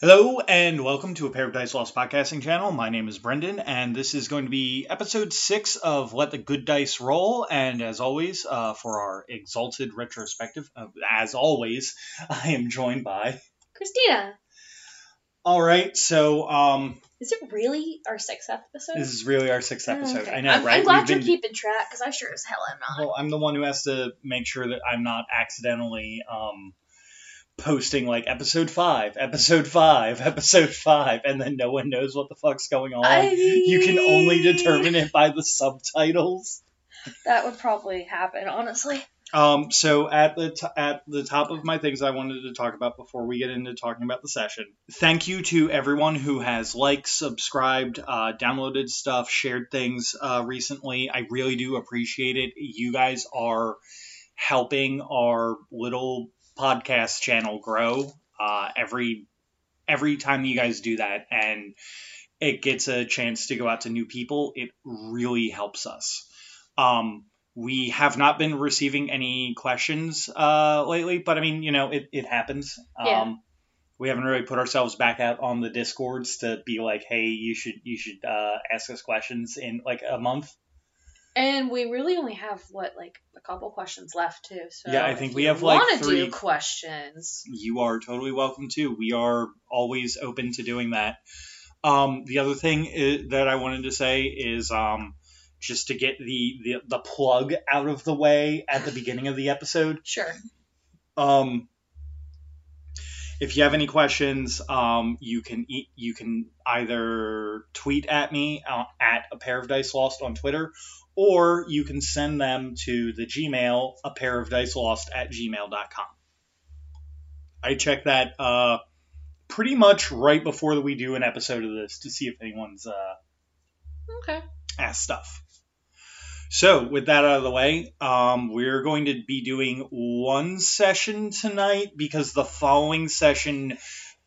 Hello and welcome to a Paradise Lost podcasting channel. My name is Brendan, and this is going to be episode six of Let the Good Dice Roll. And as always, uh, for our exalted retrospective, uh, as always, I am joined by. Christina, All right, so um, is it really our sixth episode? this is really our sixth Oh, episode. okay. I know, I'm, right? I'm glad We've you're been- keeping track because I sure as hell am not. Well, I'm the one who has to make sure that I'm not accidentally um, posting like episode five, episode five, episode five, and then no one knows what the fuck's going on. I You can only determine it by the subtitles. That would probably happen, honestly. Um, so at the t- at the top of my things I wanted to talk about before we get into talking about the session. Thank you to everyone who has liked, subscribed, uh, downloaded stuff, shared things uh, recently. I really do appreciate it. You guys are helping our little podcast channel grow uh, every every time you guys do that, and it gets a chance to go out to new people. It really helps us. Um, we have not been receiving any questions uh, lately, but I mean, you know, it, it happens. Yeah. Um, we haven't really put ourselves back out on the discords to be like, hey, you should you should uh, ask us questions in like a month. And we really only have what, like a couple questions left too. So Yeah, I think we have, like, three- do questions. You are totally welcome to. We are always open to doing that. Um, the other thing i that I wanted to say is um, just to get the, the the plug out of the way at the beginning of the episode. Sure. Um, if you have any questions, um, you can e- you can either tweet at me uh, at a pair of dice lost on Twitter, or you can send them to the Gmail a pair of dice lost at gmail.com. I check that uh, pretty much right before we do an episode of this to see if anyone's uh, Okay. ask stuff. So, with that out of the way, um, we're going to be doing one session tonight because the following session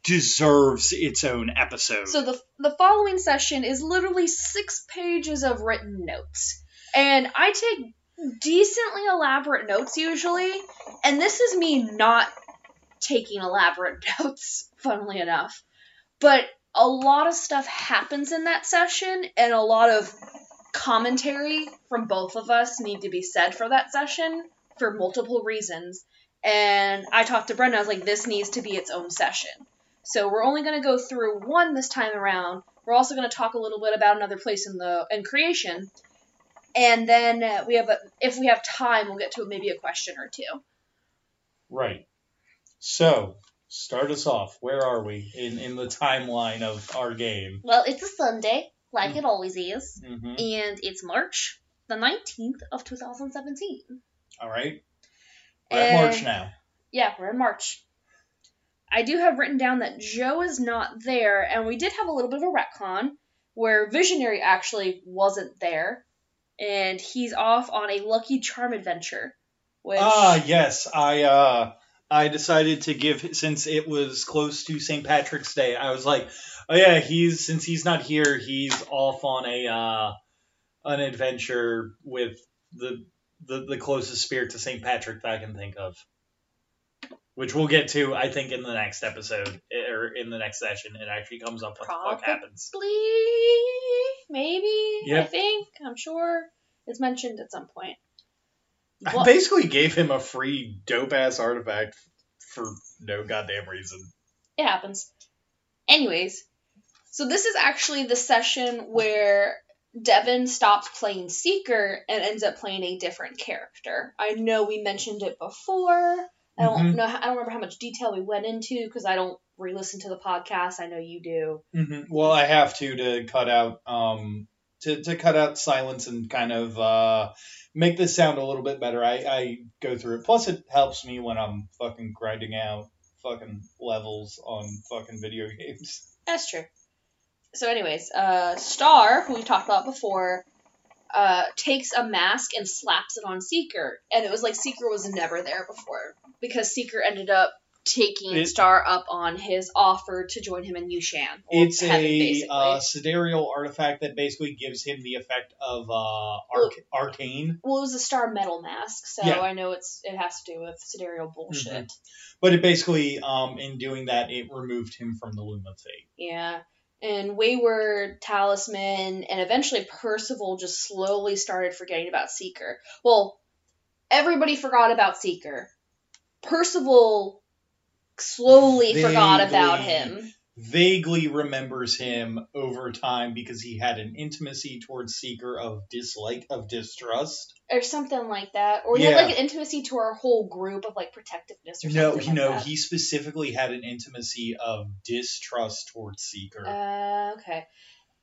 deserves its own episode. So the the following session is literally six pages of written notes, and I take decently elaborate notes usually, and this is me not taking elaborate notes. Funnily enough, but a lot of stuff happens in that session, and a lot of commentary from both of us need to be said for that session for multiple reasons. And I talked to Brenda. I was like, "This needs to be its own session." So we're only going to go through one this time around. We're also going to talk a little bit about another place in the in creation, and then uh, we have a, if we have time, we'll get to maybe a question or two. right. So, start us off. Where are we in, in the timeline of our game? Well, it's a Sunday, like it always is, Mm-hmm. and it's March the nineteenth of two thousand seventeen. All right. We're at March now. Yeah, we're in March. I do have written down that Joe is not there, and we did have a little bit of a retcon where Visionary actually wasn't there, and he's off on a Lucky Charm adventure. Which Ah, yes. I uh I decided to give since it was close to St. Patrick's Day. I was like, oh yeah, he's since he's not here, he's off on a uh an adventure with the the, the closest spirit to St. Patrick that I can think of. Which we'll get to, I think, in the next episode or in the next session. It actually comes up what the fuck Probably. happens. maybe I think I'm sure it's mentioned at some point. I basically gave him a free dope ass artifact for no goddamn reason. It happens. Anyways, so this is actually the session where Devin stops playing Seeker and ends up playing a different character. I know we mentioned it before. I don't Mhm. know. I don't remember how much detail we went into because I don't re-listen to the podcast. I know you do. hmm Well, I have to to cut out um to, to cut out silence and kind of uh make this sound a little bit better. I, I go through it. Plus, it helps me when I'm fucking grinding out fucking levels on fucking video games. That's true. So, anyways, uh, Star, who we talked about before, uh, takes a mask and slaps it on Seeker, and it was like Seeker was never there before because Seeker ended up taking It- Star up on his offer to join him in Yushan. It's heaven, a uh, sidereal artifact that basically gives him the effect of uh, arc- arcane, well, it was a star metal mask, so Yeah. I know it's it has to do with sidereal bullshit. but it basically, um, in doing that, it removed him from the Loom of Fate. Yeah. And Wayward, Talisman, and eventually Percival just slowly started forgetting about Seeker. Well, everybody forgot about Seeker. Percival slowly forgot about him. Vaguely remembers him over time because he had an intimacy towards Seeker of dislike, of distrust. Or something like that. Or he Yeah. had like an intimacy to our whole group of like protectiveness or No, something. you like that. he specifically had an intimacy of distrust towards Seeker. Uh, okay.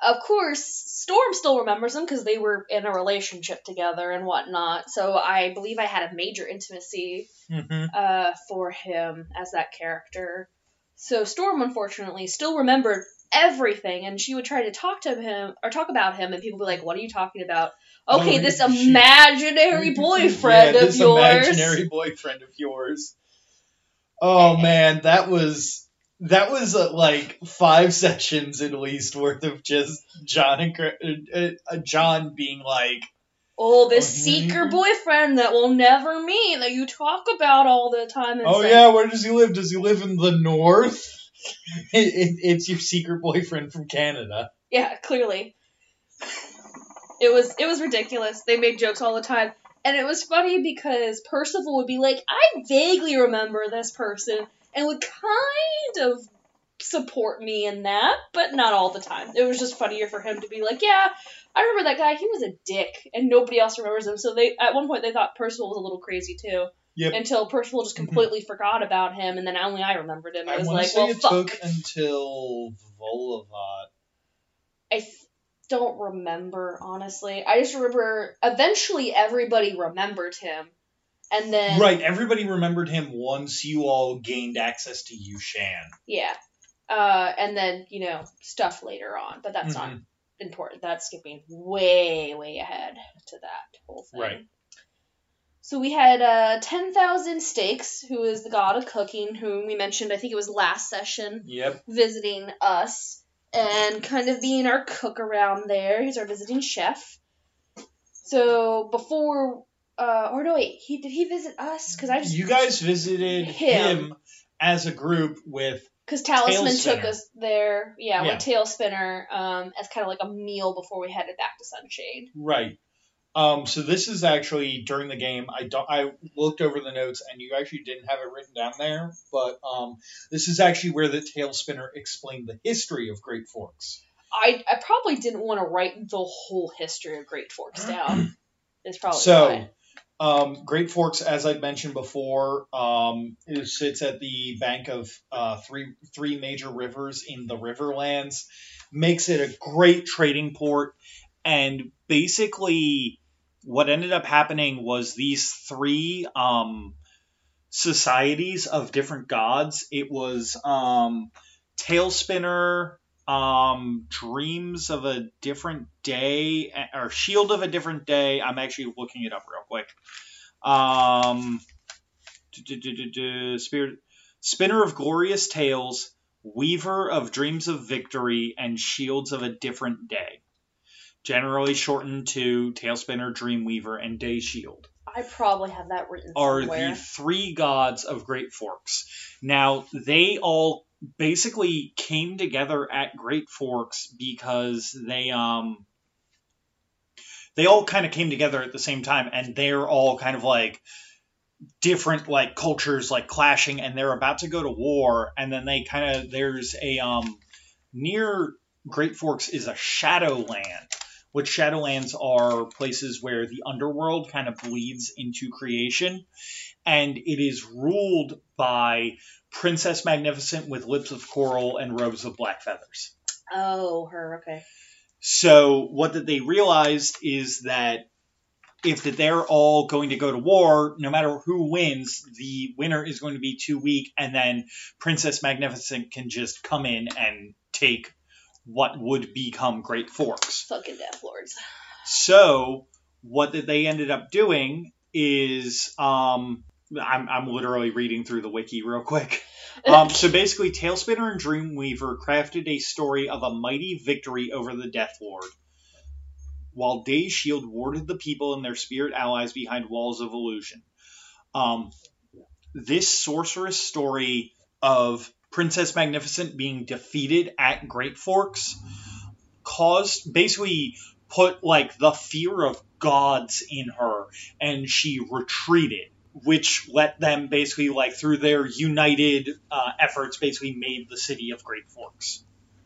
Of course, Storm still remembers him because they were in a relationship together and whatnot. So I believe I had a major intimacy hmm uh, for him as that character. So Storm, unfortunately, still remembered everything, and she would try to talk to him or talk about him, and people would be like, "What are you talking about?" Okay, Oh, this shit. imaginary boyfriend yeah, of this yours. imaginary boyfriend of yours. Oh man, that was that was uh, like five sessions at least worth of just John and uh, uh, John being like, Oh, this Mhm. seeker boyfriend that we'll never meet that you talk about all the time. And "Oh say, yeah, where does he live? Does he live in the north?" It, it, it's your secret boyfriend from Canada. Yeah, clearly. It was it was ridiculous. They made jokes all the time. And it was funny because Percival would be like, I vaguely remember this person and would kind of support me in that, but not all the time. It was just funnier for him to be like, Yeah, I remember that guy, he was a dick and nobody else remembers him. So they at one point they thought Percival was a little crazy too. Yep. Until Percival just Mhm. completely forgot about him and then only I remembered him. I I was like, well it fuck. took until Volavat. I th- don't remember honestly. I just remember eventually everybody remembered him, and then Right, everybody remembered him once you all gained access to Yushan. yeah, uh, and then you know stuff later on, but that's not Mhm. important. That's skipping way way ahead to that whole thing. Right. So we had uh, ten thousand steaks, who is the god of cooking, whom we mentioned. I think it was last session. Yep. visiting us and kind of being our cook around there. He's our visiting chef. So before, uh, or no, wait, he did he visit us? Because I just You guys visited Him. him, as a group with because Talisman took us there. Yeah, Yeah. with Tail Spinner um, as kind of like a meal before we headed back to Sunshade. right. Um, so this is actually during the game. I don't. I looked over the notes, and you actually didn't have it written down there. But um, this is actually where the tail spinner explained the history of Great Forks. I I probably didn't want to write the whole history of Great Forks down. It's probably So, why. Um, Great Forks, as I've mentioned before, um, it sits at the bank of uh, three three major rivers in the Riverlands, makes it a great trading port, and basically, what ended up happening was these three um, societies of different gods. It was um, Tailspinner. Um, dreams of a different day or shield of a different day. I'm actually looking it up real quick. Um, spirit, spinner of glorious tales, weaver of dreams of victory, and shields of a different day. Generally shortened to Tailspinner, Dreamweaver, and Day Shield I probably have that written somewhere. are somewhere. the three gods of Great Forks. Now, they all basically came together at Great Forks because they um they all kind of came together at the same time and they're all kind of like different like cultures like clashing and they're about to go to war and then they kind of there's a um near Great Forks is a Shadowland which Shadowlands are places where the underworld kind of bleeds into creation and it is ruled by Princess Magnificent with lips of coral and robes of black feathers. oh, her. Okay. So what that they realized is that if that they're all going to go to war, no matter who wins, the winner is going to be too weak, and then Princess Magnificent can just come in and take what would become Great Forks. Fucking Death Lords. So what that they ended up doing is um, I'm, I'm literally reading through the wiki real quick. Um, so basically, Tailspinner and Dreamweaver crafted a story of a mighty victory over the Death Lord, while Day Shield warded the people and their spirit allies behind walls of illusion. Um, this sorceress story of Princess Magnificent being defeated at Great Forks caused basically put like the fear of gods in her and she retreated which let them basically like through their united uh, efforts basically made the city of great forks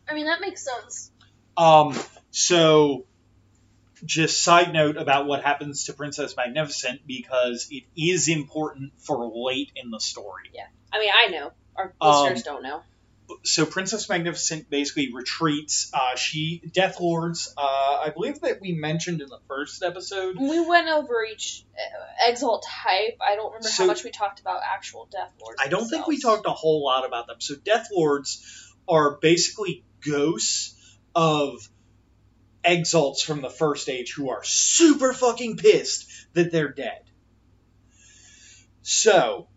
I mean, that makes sense. um so just side note about what happens to princess magnificent because it is important for late in the story Yeah, I mean, I know. Our Um, listeners don't know. So Princess Magnificent basically retreats. Uh, she Death Lords. Uh, I believe that we mentioned in the first episode. We went over each uh, exalt type. I don't remember So- how much we talked about actual Death Lords. I don't think we talked a whole lot about them. So Death Lords are basically ghosts of exalts from the first age who are super fucking pissed that they're dead. So,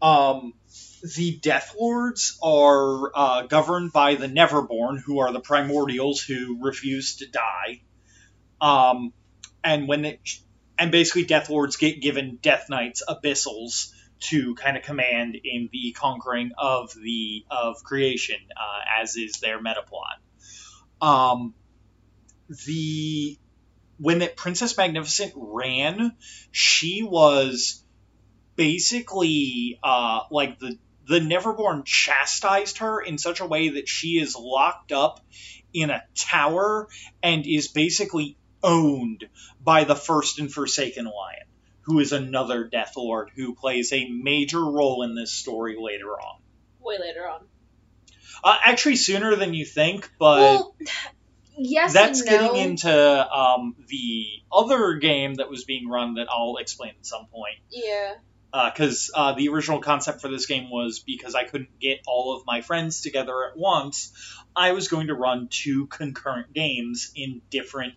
um, the Death Lords are uh, governed by the Neverborn, who are the Primordials who refuse to die. Um, and when it, and basically Death Lords get given Death Knights abyssals to kind of command in the conquering of the of creation, uh, as is their meta plot. Um, the when that Princess Magnificent ran, she was basically uh, like the the Neverborn chastised her in such a way that she is locked up in a tower and is basically owned by the First and Forsaken Lion, who is another Death Lord who plays a major role in this story later on. way later on. Uh, actually, sooner than you think, but well, yes that's and no. getting into um, the other game that was being run that I'll explain at some point. yeah. Because uh, the original concept for this game was because I couldn't get all of my friends together at once, I was going to run two concurrent games in different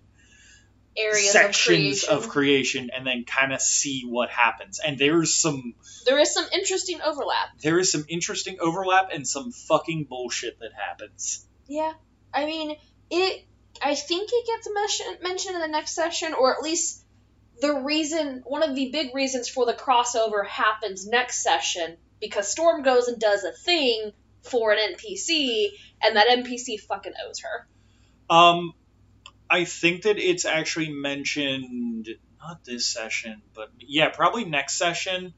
Areas sections of creation. of creation and then kind of see what happens. And there's some there is some interesting overlap. there is some interesting overlap and some fucking bullshit that happens. Yeah, I mean it. I think it gets mention, mentioned in the next session, or at least the reason, one of the big reasons for the crossover happens next session because Storm goes and does a thing for an NPC, and that NPC fucking owes her. Um, I think that it's actually mentioned not this session, but yeah, probably next session.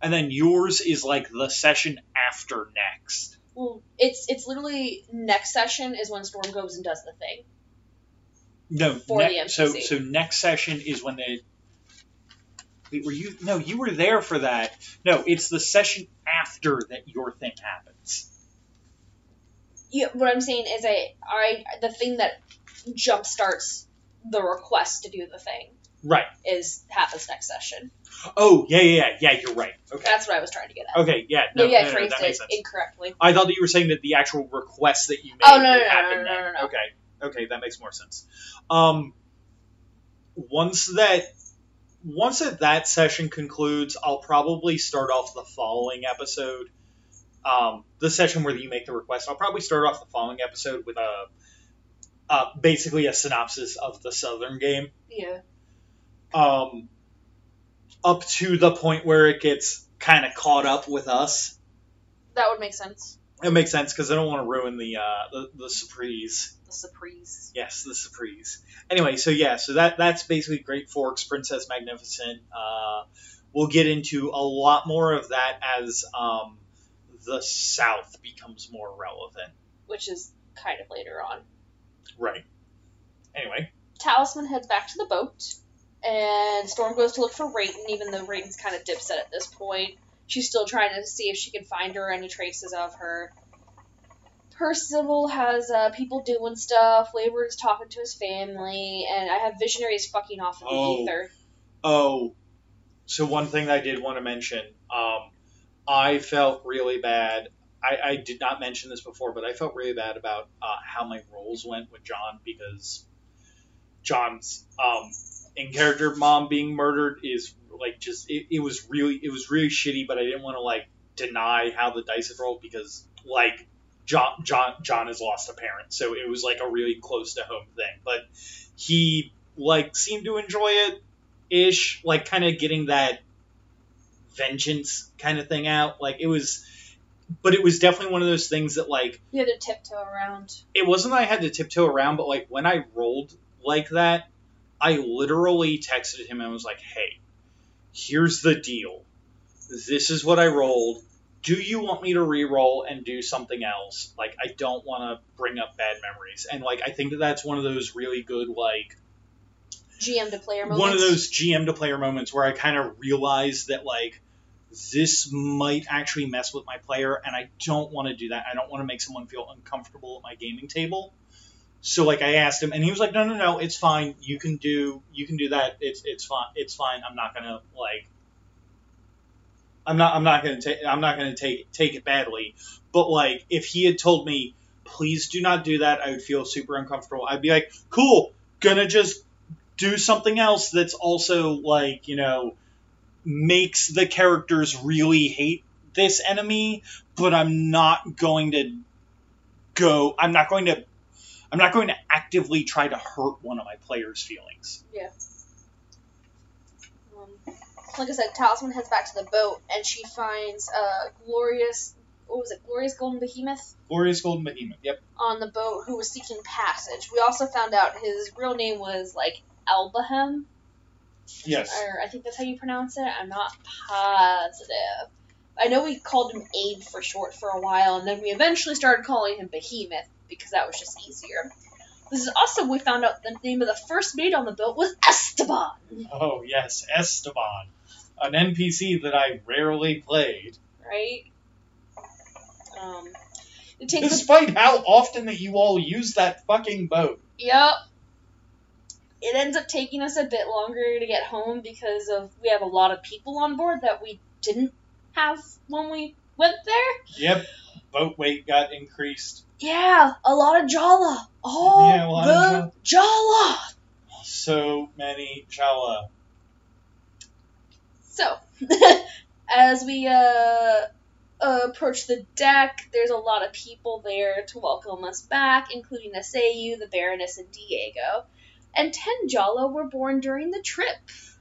And then yours is like the session after next. Well, it's it's literally next session is when Storm goes and does the thing. No, For ne- the so NPC. so next session is when they. Were you? No, you were there for that. No, it's the session after that your thing happens. Yeah, what I'm saying is, I I the thing that jump starts the request to do the thing Right. is happens next session. Oh yeah yeah yeah yeah. You're right. Okay. That's what I was trying to get at. Okay. Yeah. No, Maybe I no, no, phrased that it makes sense. incorrectly. I thought that you were saying that the actual request that you made Oh, no, no, no, no, no, no, no. Okay, okay, that makes more sense. Um, once that once that session concludes, I'll probably start off the following episode. Um, the session where you make the request, I'll probably start off the following episode with a uh, basically a synopsis of the Southern game Yeah. um, up to the point where it gets kind of caught up with us. That would make sense. It makes sense because I don't want to ruin the uh, the, the surprise. The surprise. Yes, the surprise. Anyway, so yeah, so that that's basically Great Forks, Princess Magnificent. Uh, we'll get into a lot more of that as um, the South becomes more relevant. Which is kind of later on. Right. Anyway, Talisman heads back to the boat, and Storm goes to look for Rayton, even though Rayton's kind of dipset at this point. She's still trying to see if she can find her any traces of her. Percival has uh, people doing stuff. Wayward's talking to his family, and I have Visionaries fucking off in the Oh. ether. oh, so one thing I did want to mention, um, I felt really bad. I, I did not mention this before, but I felt really bad about uh, how my rolls went with John because John's um, in character mom being murdered is like just it, it was really it was really shitty, but I didn't want to like deny how the dice had rolled because like John John John has lost a parent, so it was like a really close to home thing. But he like seemed to enjoy it ish, like kind of getting that vengeance kind of thing out. Like it was but it was definitely one of those things that like You had to tiptoe around. it wasn't that I had to tiptoe around, but like when I rolled like that, I literally texted him and was like, "Hey, here's the deal. This is what I rolled. Do you want me to re-roll and do something else? Like, I don't want to bring up bad memories." And like, I think that that's one of those really good like GM to player moments. one of those GM to player moments where I kind of realized that like this might actually mess with my player, and I don't want to do that. I don't want to make someone feel uncomfortable at my gaming table. So like I asked him, and he was like, "No, no, no, it's fine. You can do you can do that. It's it's fine. It's fine. I'm not gonna like." I'm not. I'm not gonna take. I'm not gonna take take it badly. But like, if he had told me, "Please do not do that," I would feel super uncomfortable. I'd be like, "Cool, gonna just do something else that's also like you know makes the characters really hate this enemy but i'm not going to go i'm not going to i'm not going to actively try to hurt one of my players feelings Um, like I said, Talisman heads back to the boat, and she finds uh, Glorious. What was it? Glorious Golden Behemoth glorious golden behemoth yep on the boat who was seeking passage. We also found out his real name was like Albahem, yes or I think that's how you pronounce it. I'm not positive. I know we called him Abe for short for a while, and then we eventually started calling him Behemoth because that was just easier. This is also we found out the name of the first mate on the boat was Esteban. oh yes esteban an npc that i rarely played right? Um, it takes. despite how often that you all use that fucking boat yep. It ends up taking us a bit longer to get home because of we have a lot of people on board that we didn't have when we went there. yep boat weight got increased Yeah, a lot of Jala. Oh, Yeah, a the Jala. so many Jala. So, as we uh, approach the deck, there's a lot of people there to welcome us back, including Asayu, the Baroness, and Diego. And ten Jala were born during the trip.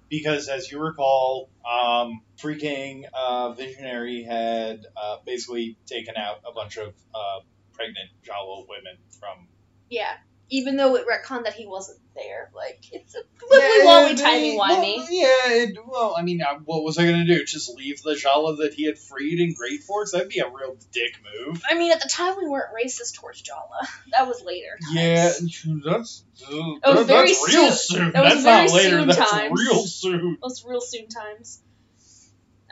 because as you recall, um, freaking uh, Visionary had uh, basically taken out a bunch of uh, pregnant Jala women from. Yeah, even though it retconned that he wasn't there, like it's a wibbly wobbly timey wimey. Well, yeah, it, well, I mean, uh, what was I gonna do? Just leave the Jala that he had freed in Great Forks? That'd be a real dick move. I mean, at the time we weren't racist towards Jala. That was later. Times. Yeah, that's uh, that- very that's real soon- soon. that That's not later. soon That's times. real soon. Those real soon times.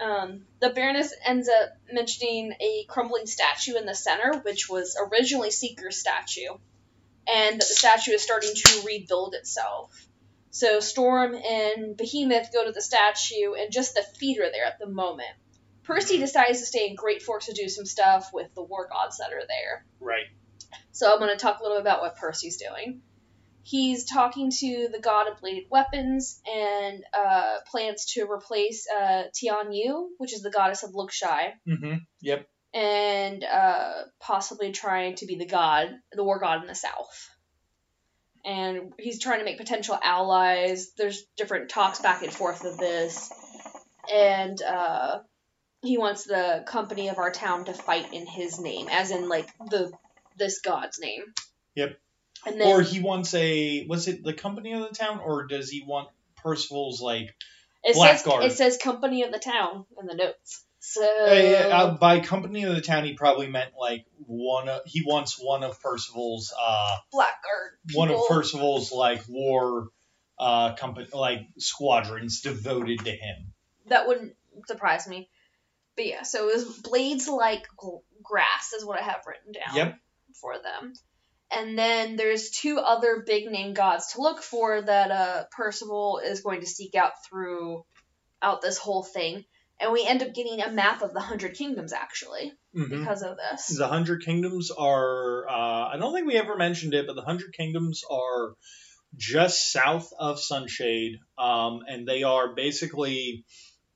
Um, the Baroness ends up mentioning a crumbling statue in the center, which was originally Seeker's statue, and that the statue is starting to rebuild itself. So Storm and Behemoth go to the statue, and just the feet are there at the moment. Percy decides to stay in Great Forks to do some stuff with the war gods that are there. Right. So I'm going to talk a little bit about what Percy's doing. He's talking to the god of bladed weapons and uh, plans to replace uh, Tian Yu, which is the goddess of Luxai, Mm-hmm. Yep. And uh, possibly trying to be the god, the war god in the south. And he's trying to make potential allies. There's different talks back and forth of this, and uh, he wants the company of our town to fight in his name, as in like the this god's name. Yep. And then Or he wants a was it the company of the town, or does he want Percival's like It says Blackguard. it says company of the town in the notes. So uh, by company of the town he probably meant like one of he wants one of Percival's uh Blackguard. one of people. Percival's like war uh company like squadrons devoted to him. That wouldn't surprise me. But yeah, so it was blades like grass is what I have written down Yep. for them. And then there's two other big name gods to look for that uh, Percival is going to seek out through out this whole thing. And we end up getting a map of the Hundred Kingdoms actually Mhm. because of this. The Hundred Kingdoms are uh I don't think we ever mentioned it, but the Hundred Kingdoms are just south of Sunshade, um, and they are basically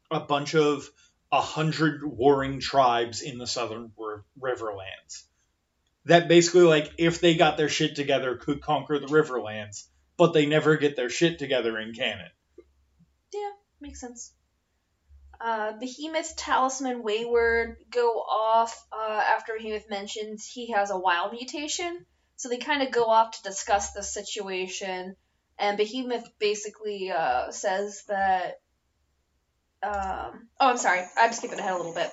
a bunch of a hundred warring tribes in the southern Riverlands. That basically, like, if they got their shit together, could conquer the Riverlands, but they never get their shit together in canon. Yeah, makes sense. Uh, Behemoth, Talisman, Wayward go off uh, after Behemoth mentions he has a Wyld mutation. So they kind of go off to discuss the situation. And Behemoth basically uh, says that. Um, oh, I'm sorry. I'm skipping ahead a little bit.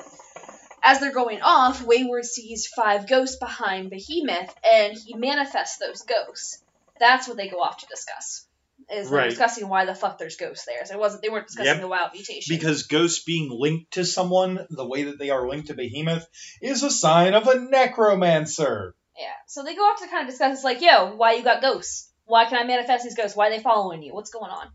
As they're going off, Wayward sees five ghosts behind Behemoth, and he manifests those ghosts. That's what they go off to discuss. Is they're Right. discussing why the fuck there's ghosts there. So it wasn't they weren't discussing Yep. the Wyld mutation. Because ghosts being linked to someone, the way that they are linked to Behemoth, is a sign of a necromancer. Yeah. So they go off to kind of discuss. It's like, yo, why you got ghosts? Why can I manifest these ghosts? Why are they following you? What's going on?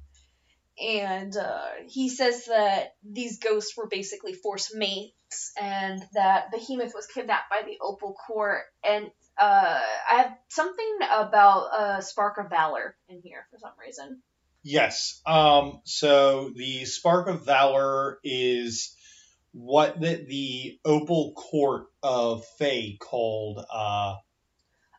And uh, he says that these ghosts were basically forced mates, and that Behemoth was kidnapped by the Opal Court. And uh, I have something about a Spark of Valor in here for some reason. Yes. Um, so the Spark of Valor is what the, the Opal Court of Fae called. Uh,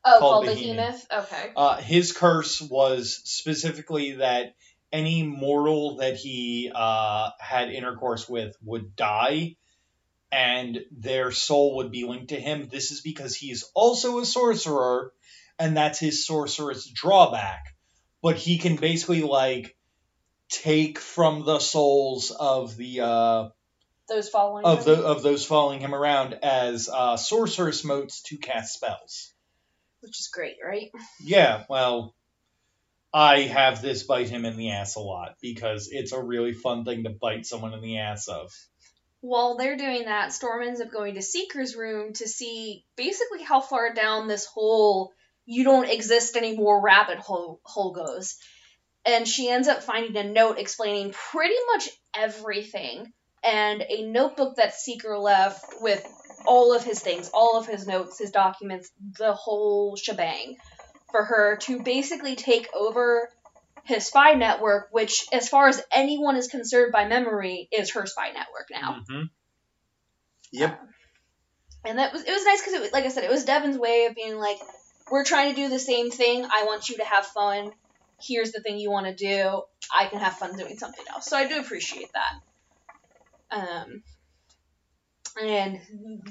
Oh, Called called Behemoth. Behemoth. Okay. uh, his curse was specifically that any mortal that he uh, had intercourse with would die, and their soul would be linked to him. This is because he's also a sorcerer, and that's his sorcerer's drawback. But he can basically like take from the souls of the uh, Those following. of him. the of those following him around as uh, sorcerous motes to cast spells. which is great, right? Yeah, well, I have this bite him in the ass a lot because it's a really fun thing to bite someone in the ass of. While they're doing that, Storm ends up going to Seeker's room to see basically how far down this whole you don't exist anymore rabbit hole, hole goes. And she ends up finding a note explaining pretty much everything and a notebook that Seeker left with all of his things, all of his notes, his documents, the whole shebang for her to basically take over his spy network, which, as far as anyone is concerned by memory, is her spy network now. Mm-hmm. Yep. Um, and that was it was nice because it was like I said, it was Devin's way of being like, we're trying to do the same thing. I want you to have fun. Here's the thing you want to do. I can have fun doing something else. So I do appreciate that. Um, and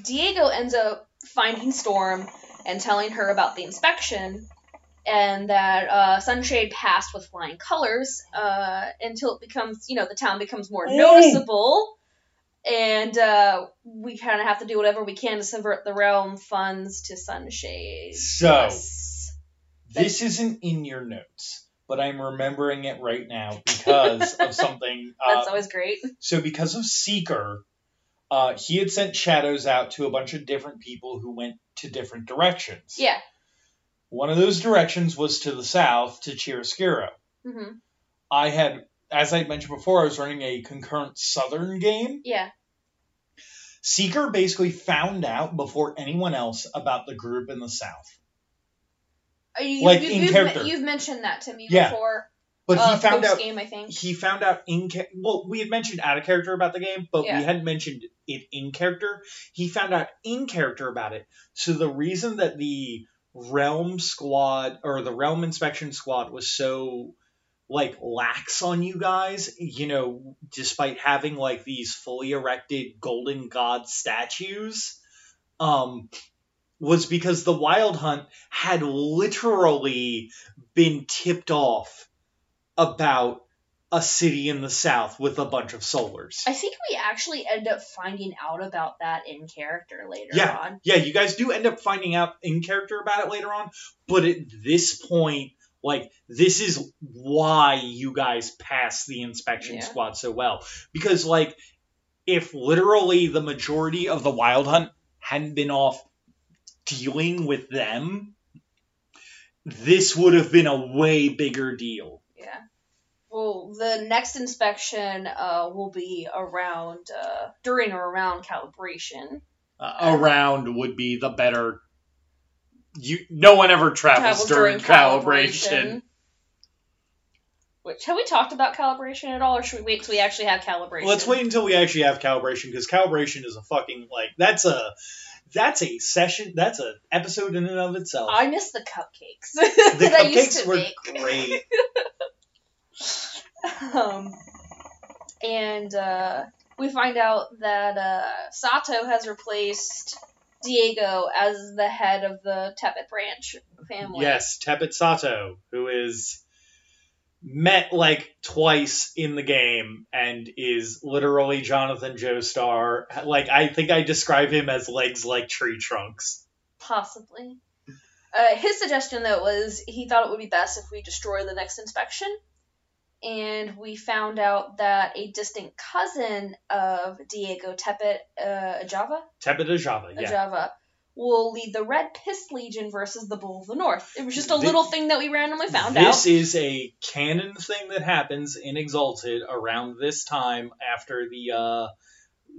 Diego ends up finding Storm and telling her about the inspection and that uh, Sunshade passed with flying colors uh, until it becomes, you know, the town becomes more Ooh. noticeable. And uh, we kind of have to do whatever we can to subvert the realm funds to Sunshade. So- Yes. This isn't in your notes, but I'm remembering it right now because of something. That's Uh, always great. so, because of Seeker, uh, he had sent shadows out to a bunch of different people who went to different directions. Yeah. One of those directions was to the south to Chiaroscuro. hmm I had, as I mentioned before, I was running a concurrent southern game. Yeah. Seeker basically found out before anyone else about the group in the south. Uh, You, Like, you, in you've, character. you've mentioned that to me Yeah. before. But uh, he found out game, I think. he found out in ca- well, we had mentioned out of character about the game, but Yeah. we hadn't mentioned it in character. He found out in character about it. So the reason that the realm squad or the realm inspection squad was so like lax on you guys, you know, despite having like these fully erected golden god statues, um, was because the Wyld hunt had literally been tipped off about a city in the south with a bunch of solars. I think we actually end up finding out about that in character later Yeah. on. Yeah, you guys do end up finding out in character about it later on, but at this point, like, this is why you guys passed the inspection Yeah. squad so well. Because, like, if literally the majority of the Wyld hunt hadn't been off dealing with them, this would have been a way bigger deal. Yeah. Well, the next inspection uh, will be around uh, during or around calibration. uh, around would be the better. You no one ever travels Travel during, calibration. Which have we talked about calibration at all, or should we wait until we actually have calibration? Let's wait until we actually have calibration because calibration is a fucking like that's a that's a session that's an episode in and of itself. I miss the cupcakes. the that I used cupcakes to were make. great. um, and uh, we find out that uh, Sato has replaced Diego as the head of the Tepet branch family. Yes, Tepet Sato, who is met like twice in the game and is literally Jonathan Joestar. Like I think I describe him as legs like tree trunks. Possibly. Uh, his suggestion, though, was he thought it would be best if we destroy the next inspection. And we found out that a distant cousin of Diego Tepet, uh, Ajava, Tepet Ajava, yeah. Ajava, will lead the Red Piss Legion versus the Bull of the North. It was just a little thing that we randomly found this out. This is a canon thing that happens in Exalted around this time after the uh,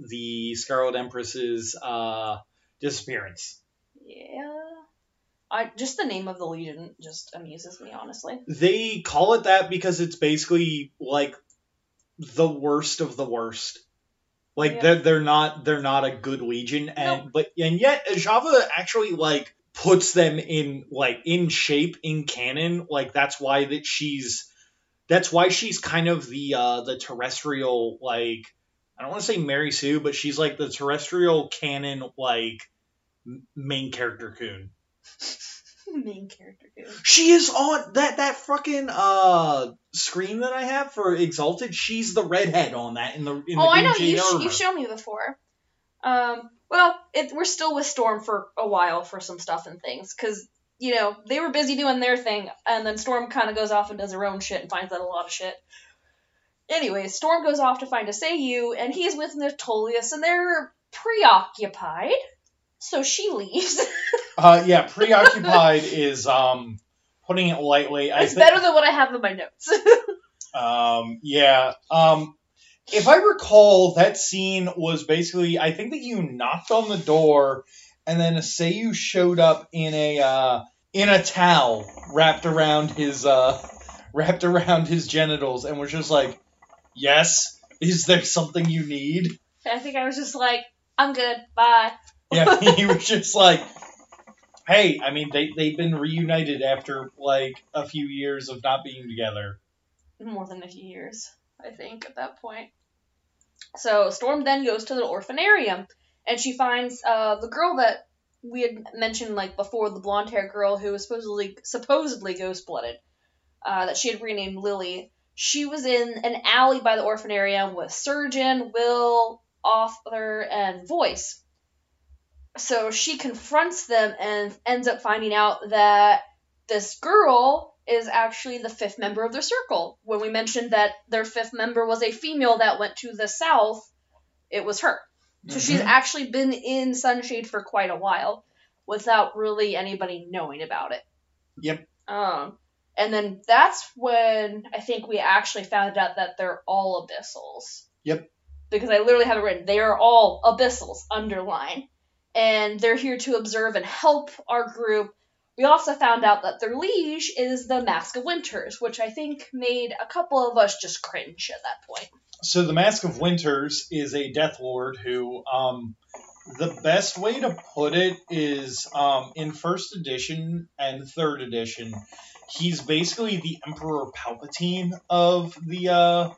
the Scarlet Empress's uh, disappearance. Yeah. I just the name of the legion just amuses me, honestly. They call it that because it's basically like the worst of the worst. Like Yeah. they're they're not they're not a good legion and but and yet Java actually like puts them in like in shape in canon like that's why that she's that's why she's kind of the uh the terrestrial like I don't want to say Mary Sue but she's like the terrestrial canon like main character coon. Main character too. She is on that that fucking uh screen that I have for Exalted. She's the redhead on that in the in the Oh, I know you. Sh- you've shown me before. Um, well, it, we're still with Storm for a while for some stuff and things, because you know they were busy doing their thing, and then Storm kind of goes off and does her own shit and finds out a lot of shit. Anyway, Storm goes off to find Asayu, and he's with Natolius, and they're preoccupied. So she leaves. Uh, yeah, preoccupied is um putting it lightly. I it's think, better than what I have in my notes. Um, yeah. Um, if I recall, that scene was basically I think that you knocked on the door, and then Asayu showed up in a uh, in a towel wrapped around his uh, wrapped around his genitals, and was just like, "Yes, is there something you need?" I think I was just like, I'm good, bye. Yeah, he was just like, "Hey, I mean, they they've been reunited after like a few years of not being together." more than a few years, I think, at that point. So Storm then goes to the orphanarium, and she finds uh, the girl that we had mentioned like before, the blonde haired girl who was supposedly supposedly ghost blooded, uh, that she had renamed Lily. She was in an alley by the orphanarium with Surgeon, Will, Author, and Voice. So she confronts them and ends up finding out that this girl is actually the fifth member of their circle. When we mentioned that their fifth member was a female that went to the south, it was her. So she's Mhm. actually been in Sunshade for quite a while without really anybody knowing about it. Yep. Um, and then that's when I think we actually found out that they're all abyssals. Yep. Because I literally have it written. They are all abyssals, underline. And they're here to observe and help our group. We also found out that their liege is the Mask of Winters, which I think made a couple of us just cringe at that point. So the Mask of Winters is a Death Lord who, um, the best way to put it is, um, in first edition and third edition, he's basically the Emperor Palpatine of the uh,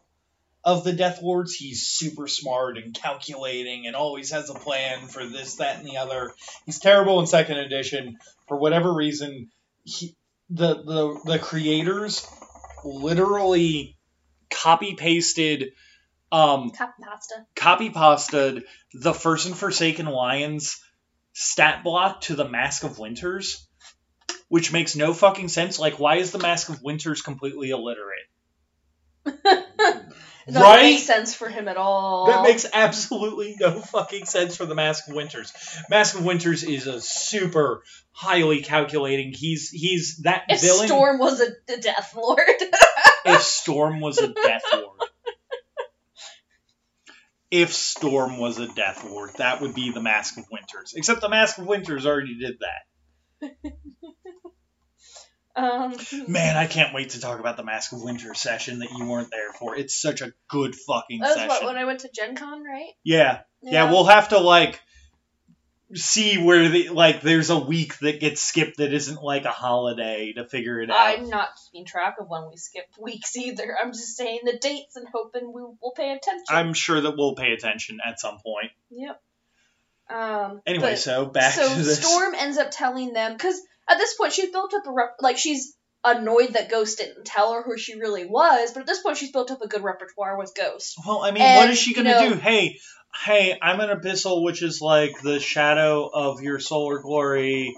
of the Death Lords. He's super smart and calculating and always has a plan for this, that, and the other. He's terrible in second edition for whatever reason. He, the the the creators literally copy pasted um Cup pasta. copy pasted the First and Forsaken Lions stat block to the Mask of Winters, which makes no fucking sense. Like, why is the Mask of Winters completely illiterate? Doesn't Right? make sense for him at all. That makes absolutely no fucking sense for the Mask of Winters. Mask of Winters is a super highly calculating. He's he's that villain. if villain. Storm was a, the Death Lord. if Storm was a Death Lord. If Storm was a Death Lord, that would be the Mask of Winters. Except the Mask of Winters already did that. Um, Man, I can't wait to talk about the Mask of Winter session that you weren't there for. It's such a good fucking that was session. what when I went to Gen Con, right? yeah. yeah, We'll have to like see where the like there's a week that gets skipped that isn't like a holiday to figure it out. I'm not keeping track of when we skip weeks either. I'm just saying the dates and hoping we will pay attention. I'm sure that we'll pay attention at some point. Yep. Um. Anyway, so back so to this. Storm ends up telling them because at this point she's built up a rep- like she's annoyed that Ghost didn't tell her who she really was, but at this point she's built up a good repertoire with Ghost. Well, I mean, what And, is she gonna know- do? Hey, hey, I'm an abyssal, which is like the shadow of your solar glory.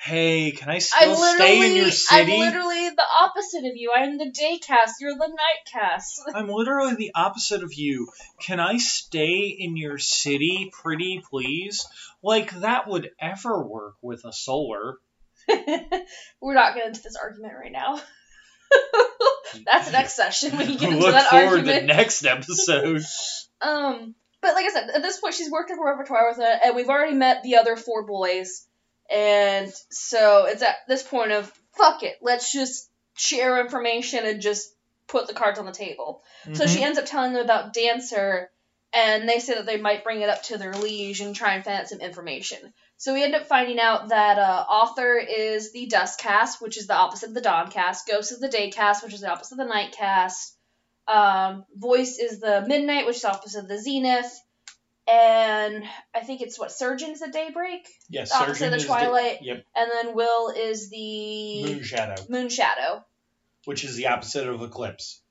Hey, can I still stay in your city? I'm literally the opposite of you. I'm the day cast. You're the night cast. I'm literally the opposite of you. Can I stay in your city, pretty please? Like that would ever work with a solar. We're not getting into this argument right now. That's next session. We can get into Look that forward argument. to next episode. Um, but like I said, at this point, she's worked a repertoire with it, and we've already met the other four boys, and so it's at this point of fuck it, let's just share information and just put the cards on the table. So Mhm. she ends up telling them about Dancer, and they say that they might bring it up to their liege and try and find out some information. So we end up finding out that uh, Author is the Dusk Caste, which is the opposite of the Dawn Caste. Ghost is the Day Caste, which is the opposite of the Night Caste. Um, Voice is the Midnight, which is opposite of the Zenith. And I think it's what Surgeon is the Daybreak, yes, the opposite of the is Twilight. yep, and then Will is the Moon Shadow. Moon Shadow. which is the opposite of eclipse.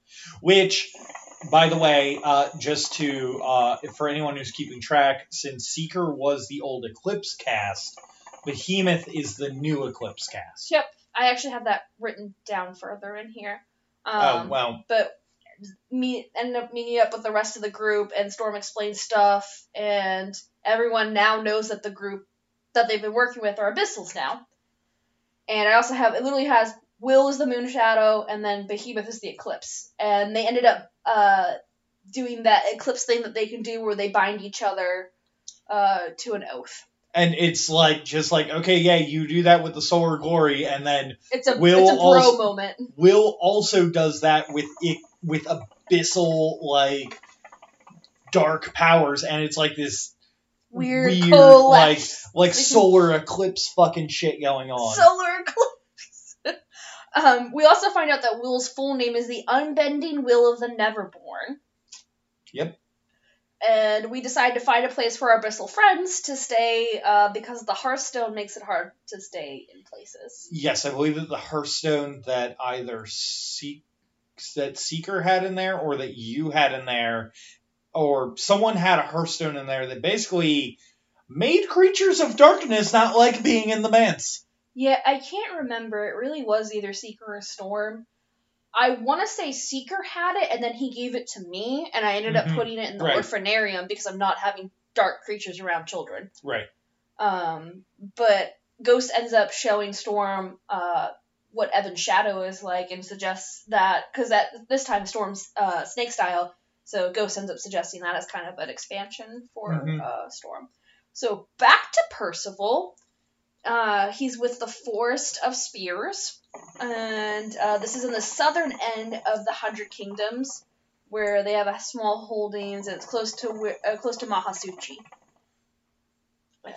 Which, by the way, uh, just to uh, for anyone who's keeping track, since Seeker was the old eclipse caste, Behemoth is the new eclipse caste. Yep, I actually have that written down further in here. Um, oh well, but meet end up meeting up with the rest of the group and Storm explains stuff and everyone now knows that the group that they've been working with are abyssals now. And I also have it literally has Will is the moon shadow and then Behemoth is the eclipse. And they ended up uh, doing that eclipse thing that they can do where they bind each other uh, to an oath. and it's like just like okay, yeah, you do that with the solar glory, and then It's a Will it's a bro also- moment. Will also does that with it with abyssal like dark powers, and it's like this Weird, weird, coalesce. like solar eclipse fucking shit going on. Solar eclipse. Um, we also find out that Will's full name is the Unbending Will of the Neverborn. Yep. And we decide to find a place for our Abyssal friends to stay uh, because the Hearthstone makes it hard to stay in places. Yes, I believe that the Hearthstone that either Seek that Seeker had in there or that you had in there, or someone had a Hearthstone in there that basically made creatures of darkness not like being in the manse. Yeah, I can't remember. It really was either Seeker or Storm. I want to say Seeker had it, and then he gave it to me, and I ended Mhm. up putting it in the Right. orphanarium because I'm not having dark creatures around children. Right. Um, but Ghost ends up showing Storm uh, what Ebon shadow is like and suggests that because at this time Storm's uh, snake style, so Ghost ends up suggesting that as kind of an expansion for Mhm. uh, Storm. So back to Percival. Uh, he's with the Forest of Spears, and uh, this is in the southern end of the Hundred Kingdoms, where they have a small holdings, and it's close to where- uh, close to Mahasuchi.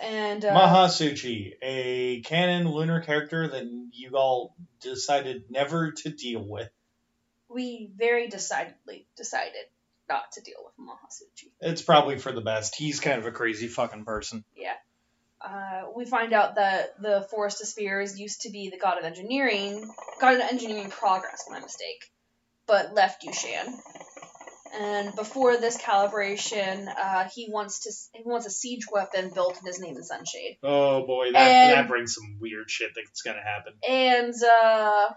And uh, Mahasuchi, a canon lunar character that you all decided never to deal with. we very decidedly decided not to deal with Mahasuchi. It's probably for the best. He's kind of a crazy fucking person. Uh, we find out that the Forest of Spears used to be the god of engineering, god of engineering progress, my mistake, but left Yushan. And before this calibration, uh, he wants to he wants a siege weapon built in his name in Sunshade. Oh boy, that And- that brings some weird shit that's gonna happen. And uh,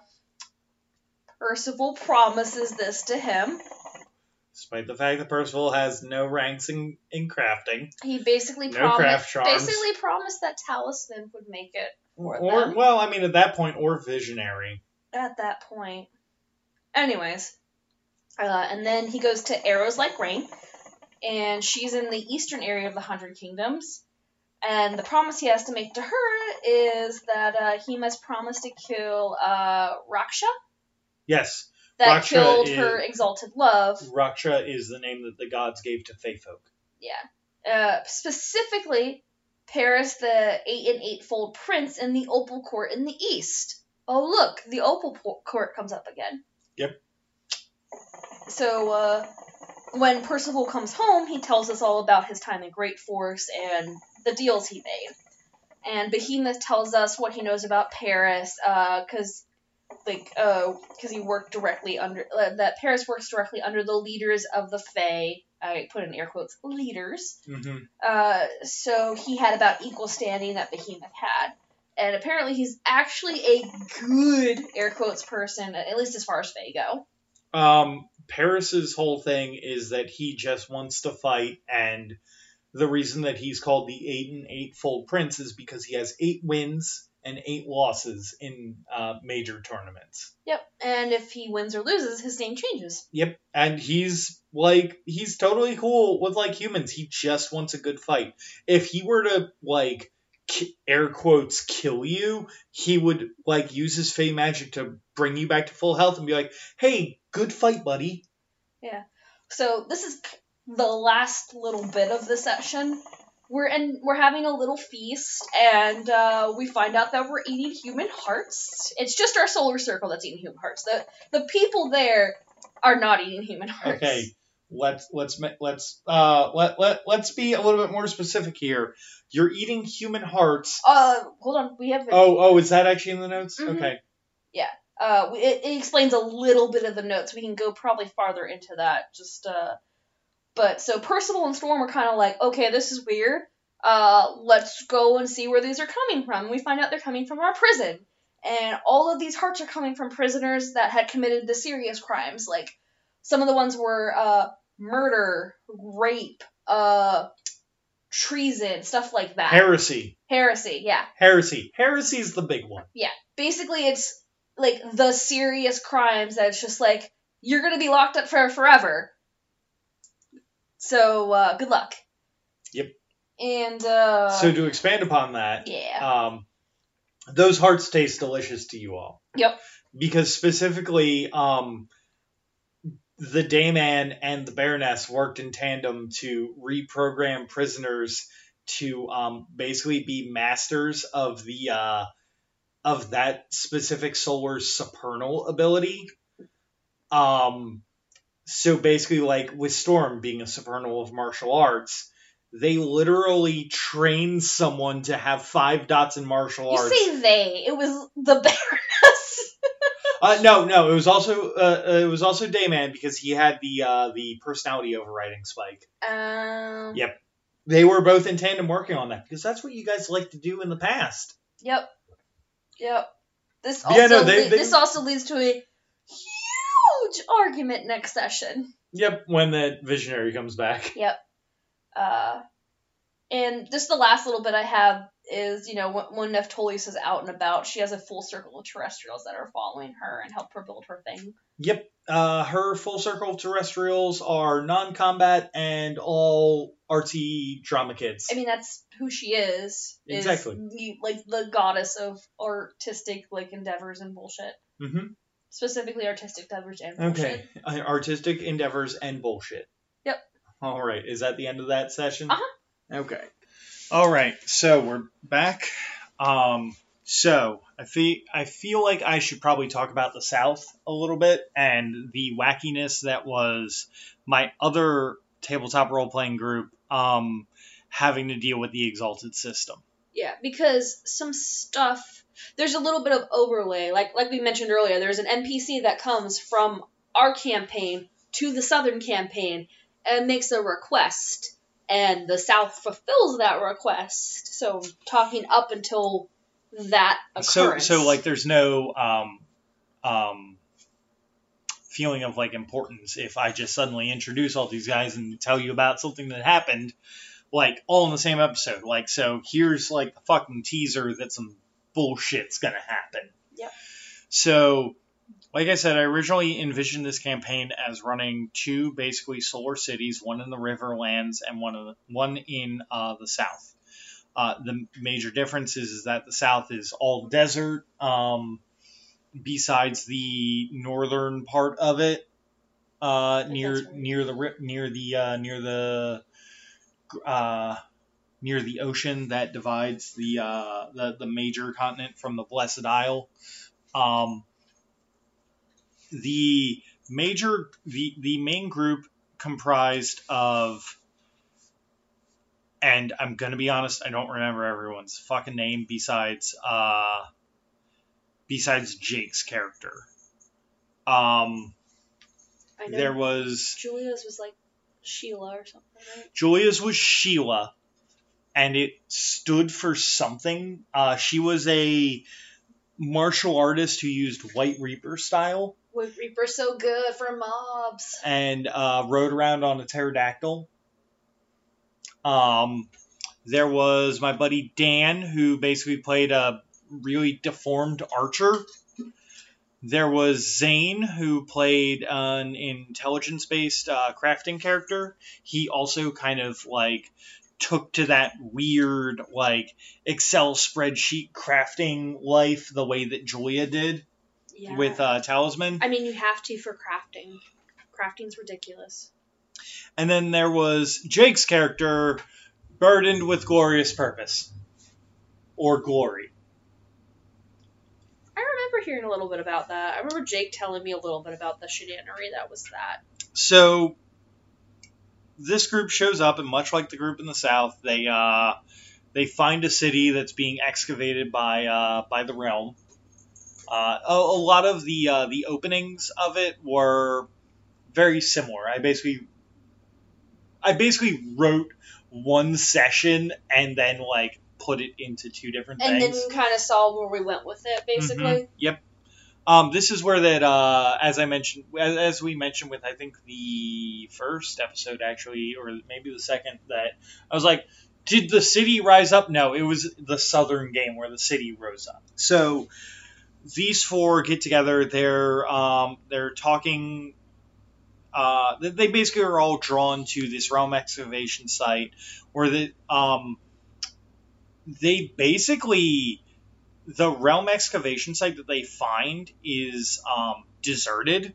Percival promises this to him. Despite the fact that Percival has no ranks in, in crafting. He basically No promised basically promised that Talisman would make it for Or them. well, I mean at that point, or visionary. at that point. Anyways, uh, and then he goes to Arrows Like Rain, and she's in the eastern area of the Hundred Kingdoms. And the promise he has to make to her is that uh, he must promise to kill uh, Raksha, Yes, that Raksha killed is- her exalted love. Raksha is the name that the gods gave to Fey folk. Yeah. Uh, specifically, Paris, the eight and eightfold prince in the Opal Court in the east. Oh, look, the Opal Court comes up again. Yep. So, uh, when Percival comes home, he tells us all about his time in Great Forks and the deals he made. And Behemoth tells us what he knows about Paris, because like, uh, because he worked directly under uh, that Paris works directly under the leaders of the Fae. I put in air quotes leaders. Mm-hmm. Uh, so he had about equal standing that Behemoth had. And apparently he's actually a good air quotes person, at least as far as Fae go. Um, Paris's whole thing is that he just wants to fight, and the reason that he's called the eight and eightfold prince is because he has eight wins and eight losses in uh, major tournaments. Yep. And if he wins or loses, his name changes. Yep, and he's like he's totally cool with like humans. He just wants a good fight. If he were to like air quotes kill you, he would like use his fey magic to bring you back to full health and be like, "Hey, good fight, buddy." Yeah so this is the last little bit of the session. We're and we're having a little feast, and uh, we find out that we're eating human hearts. It's just our solar circle that's eating human hearts. The the people there are not eating human hearts. Okay, let's let's let's uh let let let's be a little bit more specific here. You're eating human hearts. Uh, hold on. We have Oh oh, is that actually in the notes? Mhm. Okay. Yeah. Uh, it, it explains a little bit of the notes. We can go probably farther into that. Just uh, but so Percival and Storm are kind of like, okay, this is weird. Uh, let's go and see where these are coming from. We find out they're coming from our prison, and all of these hearts are coming from prisoners that had committed the serious crimes. Like some of the ones were uh, murder, rape, uh, treason, stuff like that. Heresy. Heresy, yeah. Heresy. Heresy is the big one. Yeah. Basically it's like the serious crimes that it's just like you're gonna be locked up for forever. So uh, good luck. Yep. And uh, so to expand upon that, yeah, um, those hearts taste delicious to you all. Yep. Because specifically, um, the Dayman and the Baroness worked in tandem to reprogram prisoners to um, basically be masters of the uh, of that specific solar supernal ability. Um, so basically, like with Storm being a supernal of martial arts, they literally trained someone to have five dots in martial you arts. You say they. It was the Baroness. Uh, no, no, it was also uh, uh, it was also Dayman because he had the uh, the personality overriding spike. um. Yep. They were both in tandem working on that because that's what you guys like to do in the past. Yep. Yep. This also Yeah, no, they- le- they- this also leads to a huge argument next session. Yep, when that visionary comes back. Yep. Uh, and just the last little bit I have is, you know, when, when Neftolius is out and about, she has a full circle of terrestrials that are following her and help her build her thing. Yep. Uh, her full circle of terrestrials are non-combat and all artsy drama kids. I mean, that's who she is. is Exactly. the- like the goddess of artistic like endeavors and bullshit. hmm Specifically, artistic endeavors and bullshit. Okay. Uh, Artistic endeavors and bullshit. Yep. All right. Is that the end of that session? Uh-huh. Okay. All right. So we're back. Um. So I feel I feel like I should probably talk about the South a little bit and the wackiness that was my other tabletop role playing group. Um, having to deal with the exalted system. Yeah, because some stuff there's a little bit of overlay. Like like we mentioned earlier, there's an NPC that comes from our campaign to the southern campaign and makes a request and the south fulfills that request. So talking up until that occurrence. So so like there's no um um feeling of like importance if I just suddenly introduce all these guys and tell you about something that happened like all in the same episode. Like so here's like the fucking teaser that some bullshit's gonna happen. Yep. So like I said, I originally envisioned this campaign as running two basically solar cities, one in the Riverlands and one in the, one in uh, the south. Uh, the major difference is, is that the South is all desert, um, besides the northern part of it, uh, near right. near the near the uh, near the uh, near the ocean that divides the, uh, the the major continent from the Blessed Isle. Um, the major the the main group comprised of and I'm gonna be honest, I don't remember everyone's fucking name besides uh besides Jake's character. Um I know there was Julia's was like Sheila or something, right? Julia's was Sheila and it stood for something. Uh she was a martial artist who used White Reaper style White Reaper so good for mobs. and uh, rode around on a pterodactyl. Um, there was my buddy Dan, who basically played a really deformed archer. There was Zane, who played an intelligence based uh, crafting character. He also kind of like took to that weird, like, Excel spreadsheet crafting life the way that Julia did Yeah. with uh, Talisman. I mean, you have to for crafting. Crafting's ridiculous. And then there was Jake's character, burdened with glorious purpose. Or glory. I remember hearing a little bit about that. I remember Jake telling me a little bit about the shenanery that was that. So, this group shows up, and much like the group in the south, they uh, they find a city that's being excavated by uh, by the realm. Uh, a, a lot of the uh, the openings of it were very similar. I basically I basically wrote one session and then like put it into two different things. And things. then kind of saw where we went with it, basically. Mhm. Yep. Um, this is where that, uh, as I mentioned, as, as we mentioned with I think the first episode actually, or maybe the second, that I was like, did the city rise up? No, it was the southern game where the city rose up. So these four get together. They're um, they're talking. Uh, they- basically are all drawn to this realm excavation site where the um, they basically the realm excavation site that they find is um, deserted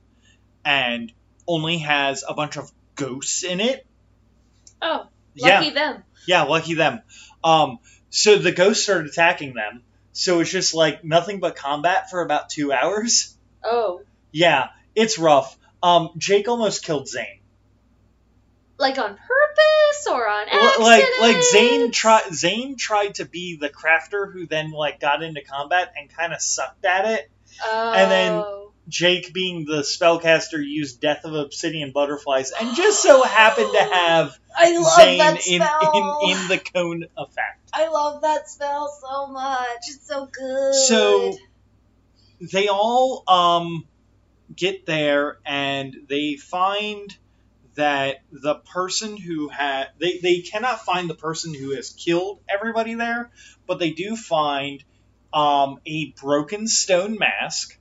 and only has a bunch of ghosts in it. Oh, Yeah, them. yeah, lucky them. Um, so the ghosts start attacking them. So it's just like nothing but combat for about two hours. Oh, Yeah, it's rough. Um, Jake almost killed Zane. like on purpose or on L- accident? like like Zane tried Zane tried to be the crafter who then like got into combat and kind of sucked at it. Oh. and then- Jake, being the spellcaster, used Death of Obsidian Butterflies and just so happened to have I love Zane that in, in in the cone effect. I love that spell so much. It's so good. So they all um get there and they find that the person who had they, they cannot find the person who has killed everybody there, but they do find um, a broken stone mask,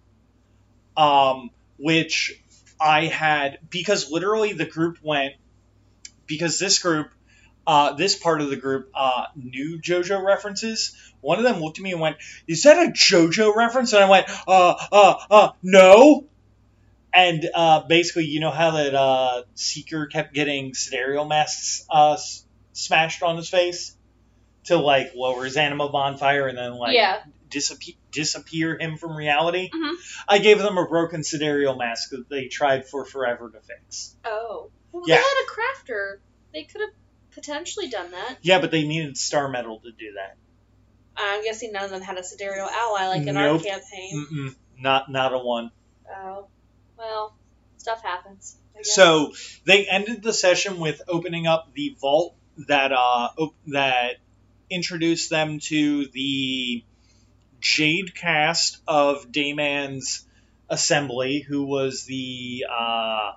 um, which I had because literally the group went because this group uh, this part of the group uh, knew JoJo references. One of them looked at me and went, "Is that a JoJo reference?" And I went, "Uh, uh, uh, no." And uh, basically, you know how that uh, Seeker kept getting Sidereal masks uh, s- smashed on his face to like lower his anima bonfire and then like yeah. disappear disappear him from reality. Mhm. I gave them a broken Sidereal mask that they tried for forever to fix. Oh. Well, Yeah. they had a crafter. They could have potentially done that. Yeah, but they needed star metal to do that. I'm guessing none of them had a Sidereal ally like in Nope. our campaign. Mm-mm, not not a one. Oh. Well, stuff happens. So they ended the session with opening up the vault that uh op- that introduced them to the Jade cast of Dayman's assembly, who was the uh,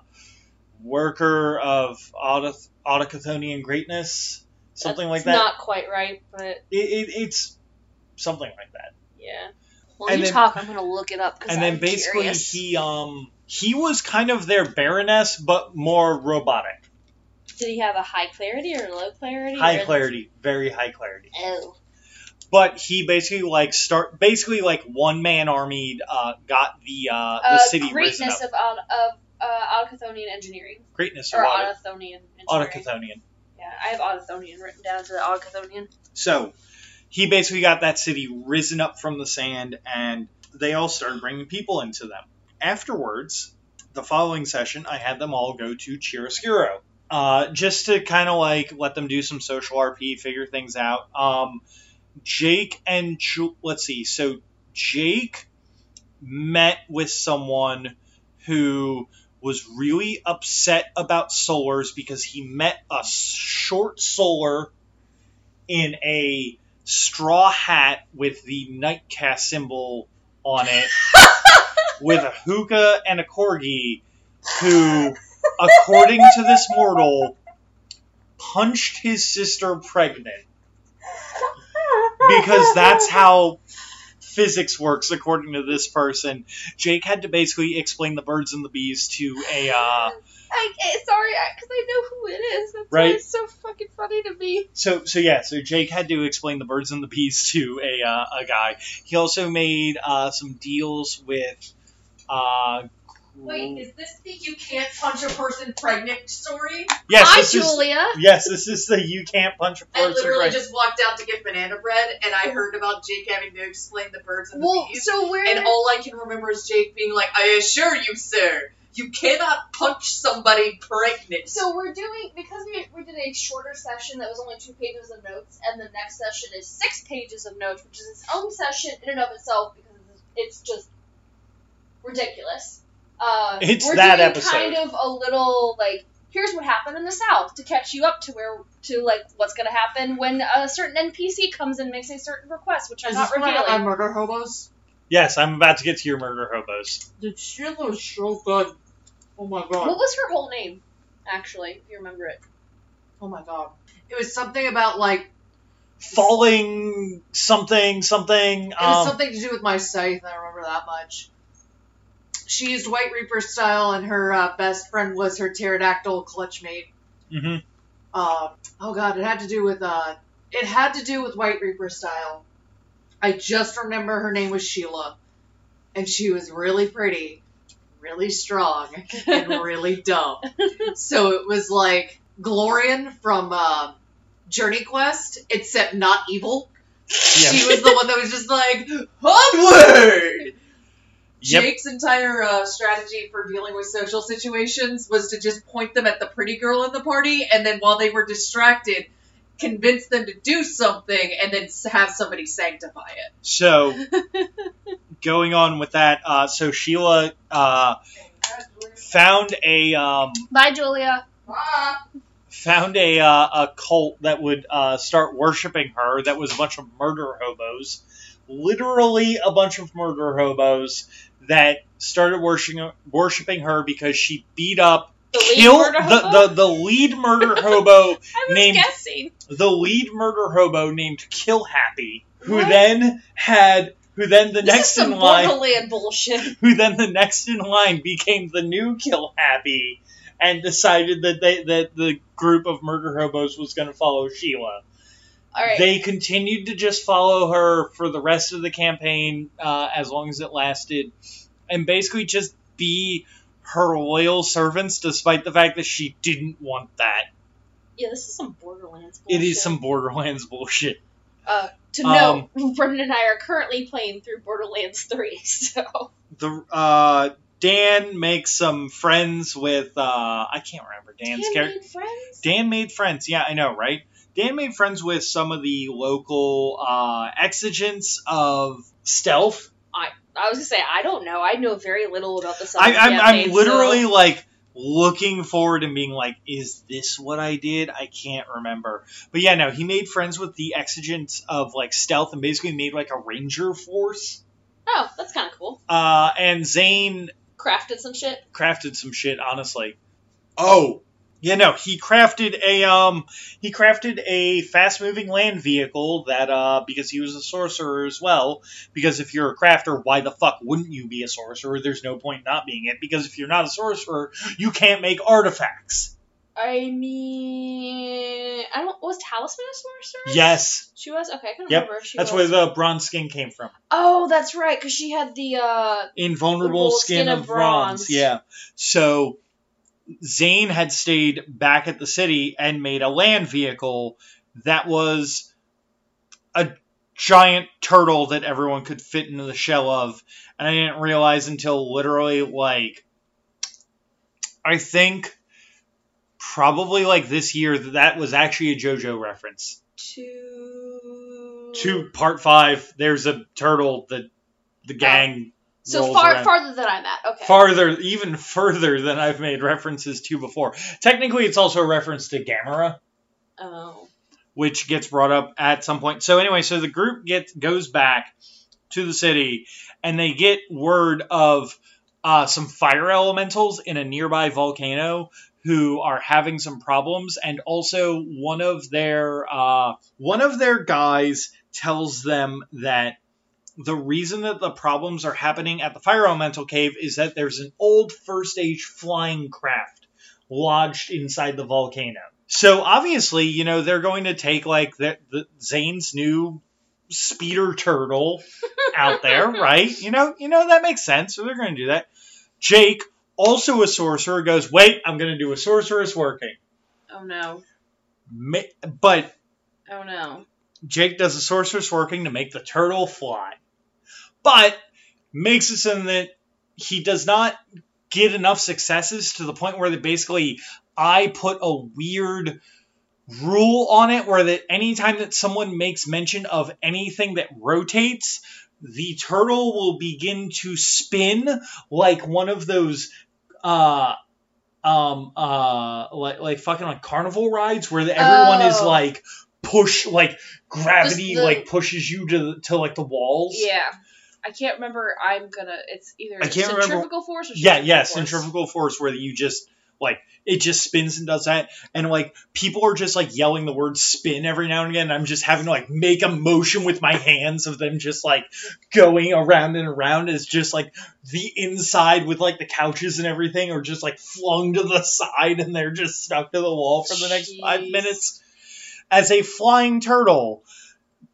worker of Autochthonian greatness, something like that. Not quite right, but It, it, it's something like that. yeah. While And you then- talk, I'm gonna look it up and then I'm basically curious. he um he was kind of their baroness, but more robotic. Did he have a high clarity or low clarity? high clarity, very high clarity. Oh. But he basically like start basically like one man army uh, got the uh, the Uh, city risen greatness up. of of uh, Autochthonian engineering Greatness of or Auto- Autochthonian engineering. Autochthonian. Yeah, I have Autochthonian written down to the Autochthonian. So he basically got that city risen up from the sand, and they all started bringing people into them. Afterwards, the following session, I had them all go to Chiaroscuro, uh, just to kind of like let them do some social RP, figure things out. Um, Jake and Ju- let's see, so Jake met with someone who was really upset about solars because he met a short solar in a straw hat with the nightcast symbol on it, with a hookah and a corgi, who, according to this mortal, punched his sister pregnant because that's how physics works according to this person. Jake had to basically explain the birds and the bees to a uh, I, sorry, because I, know who it is. That's why Right. it's so fucking funny to me. so so yeah so Jake had to explain the birds and the bees to a uh, a guy. He also made uh, some deals with. Uh, Wait, is this the you can't punch a person pregnant story? yes, Hi, this is Julia. yes this is the you can't punch a person. Pregnant. I literally right. just walked out to get banana bread, and I heard about Jake having to explain the birds and the Well, bees. so where? And all I can remember is Jake being like, "I assure you, sir, you cannot punch somebody pregnant." So we're doing because we, we did a shorter session that was only two pages of notes, and the next session is six pages of notes, which is its own session in and of itself because it's, it's just ridiculous. Uh, It's we're that doing episode. kind of a little like here's what happened in the South to catch you up to where to like what's gonna happen when a certain NPC comes and makes a certain request, which I'm is not this when I revealing. murder hobos? Yes, I'm about to get to your murder hobos. The shit was so good. Oh my god. What was her whole name, actually, if you remember it? Oh my god. It was something about like Falling something something. It was Um, something to do with my scythe. I remember that much. She used White Reaper style, and her uh, best friend was her pterodactyl clutch mate. mhm. Um, oh god, it had to do with uh, it had to do with White Reaper style. I just remember her name was Sheila, and she was really pretty, really strong, and really dumb. So it was like Glorian from uh, Journey Quest, except not evil. She was the one that was just like, onward! Yep. Jake's entire uh, strategy for dealing with social situations was to just point them at the pretty girl in the party, and then while they were distracted, convince them to do something, and then have somebody sanctify it. So, going on with that, uh, so Sheila uh, found a um, Bye, Julia. found a uh, a cult that would uh, start worshiping her. That was a bunch of murder hobos, literally a bunch of murder hobos that started worshiping worshiping her because she beat up The lead killed murder the, hobo? the the lead murder hobo named- guessing. the lead murder hobo named Kill Happy, who What? then had who then the This next in line bullshit. who then the next in line became the new Kill Happy and decided that they that the group of murder hobos was going to follow Sheila. All right. They continued to just follow her for the rest of the campaign uh, as long as it lasted, and basically just be her loyal servants, despite the fact that she didn't want that. yeah, this is some Borderlands bullshit. It is some Borderlands bullshit. Uh, to Um, note, Brendan and I are currently playing through Borderlands 3, so. the uh, Dan makes some friends with uh, I can't remember Dan's Dan character. made friends? Dan made friends. Yeah, I know, right? Dan made friends with some of the local uh, exigents of stealth. I I was gonna say, I don't know. I know very little about the I, Southern I'm, campaign, I'm literally so- like looking forward and being like, is this what I did? I can't remember. But yeah, no, he made friends with the exigents of like stealth and basically made like a ranger force. Oh, that's kind of cool. Uh, and Zane Crafted some shit. crafted some shit, honestly. Oh, yeah, no, he crafted a um, he crafted a fast-moving land vehicle that uh, because he was a sorcerer as well. Because if you're a crafter, why the fuck wouldn't you be a sorcerer? There's no point not being it. Because if you're not a sorcerer, you can't make artifacts. I mean, I don't. Was Talisman a sorceress? Yes, She was. Okay, I can Yep, remember. She that's was. where the bronze skin came from. Oh, that's right, because she had the uh. Invulnerable skin, skin of of bronze. bronze. Yeah. So Zane had stayed back at the city and made a land vehicle that was a giant turtle that everyone could fit into the shell of. And I didn't realize until literally like I think probably like this year that that was actually a JoJo reference. To. To part five, there's a turtle that the oh. gang So far, around. farther than I'm at. Okay. farther, even further than I've made references to before. Technically, it's also a reference to Gamera, Oh. which gets brought up at some point. So anyway, so the group gets goes back to the city, and they get word of uh, some fire elementals in a nearby volcano who are having some problems, and also one of their uh, one of their guys tells them that the reason that the problems are happening at the fire elemental cave is that there's an old first age flying craft lodged inside the volcano. So obviously, you know, they're going to take like the, the Zane's new speeder turtle out there, right? You know, you know that makes sense. So they're going to do that. Jake, also a sorcerer, goes, "Wait, I'm going to do a sorceress working." Oh no. Ma- But Oh no. Jake does a sorceress working to make the turtle fly, but makes it so that he does not get enough successes to the point where that basically I put a weird rule on it where that anytime that someone makes mention of anything that rotates, the turtle will begin to spin like one of those uh um uh like like fucking like carnival rides where the, everyone is Oh. like push like gravity the- like pushes you to to like the walls. Yeah. I can't remember. I'm gonna. It's either I can't remember- centrifugal force or Yeah, yeah, force. centrifugal force where you just like it just spins and does that, and like people are just like yelling the word spin every now and again. And I'm just having to like make a motion with my hands of them just like going around and around as just like the inside with like the couches and everything are just like flung to the side and they're just stuck to the wall for the next five minutes. As a flying turtle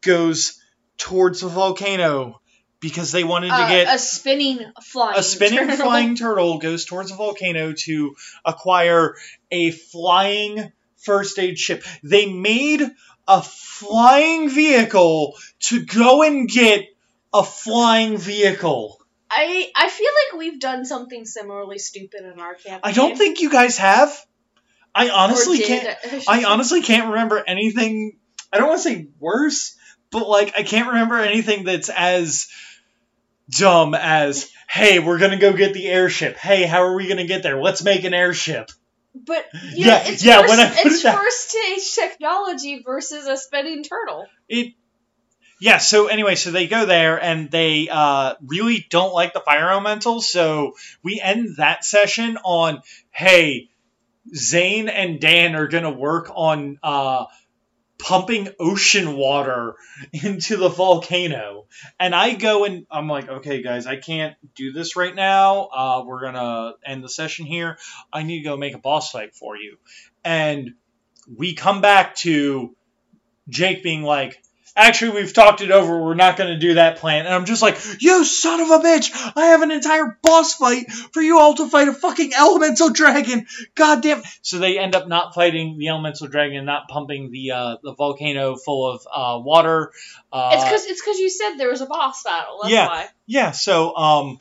goes towards the volcano because they wanted to Uh, get a spinning flying. a spinning turtle. flying turtle goes towards a volcano to acquire a flying first age ship. They made a flying vehicle to go and get a flying vehicle. I I feel like we've done something similarly stupid in our campaign. I don't think you guys have. I honestly can't. I honestly can't remember anything. I don't want to say worse, but like I can't remember anything that's as dumb as hey, we're gonna go get the airship. Hey, how are we gonna get there? Let's make an airship. But Yeah, yeah, it's yeah, First, when I it's that- first stage technology versus a spinning turtle. It. Yeah. So anyway, so they go there and they uh, really don't like the fire elementals. So we end that session on hey, Zane and Dan are gonna work on uh, pumping ocean water into the volcano. And I go and I'm like, okay, guys, I can't do this right now. Uh, we're gonna end the session here. I need to go make a boss fight for you. And we come back to Jake being like, actually, we've talked it over. We're not going to do that plan. And I'm just like, you son of a bitch! I have an entire boss fight for you all to fight a fucking elemental dragon. God damn. So they end up not fighting the elemental dragon, not pumping the uh, the volcano full of uh, water. Uh, it's because it's because you said there was a boss battle. That's yeah. why yeah. So um,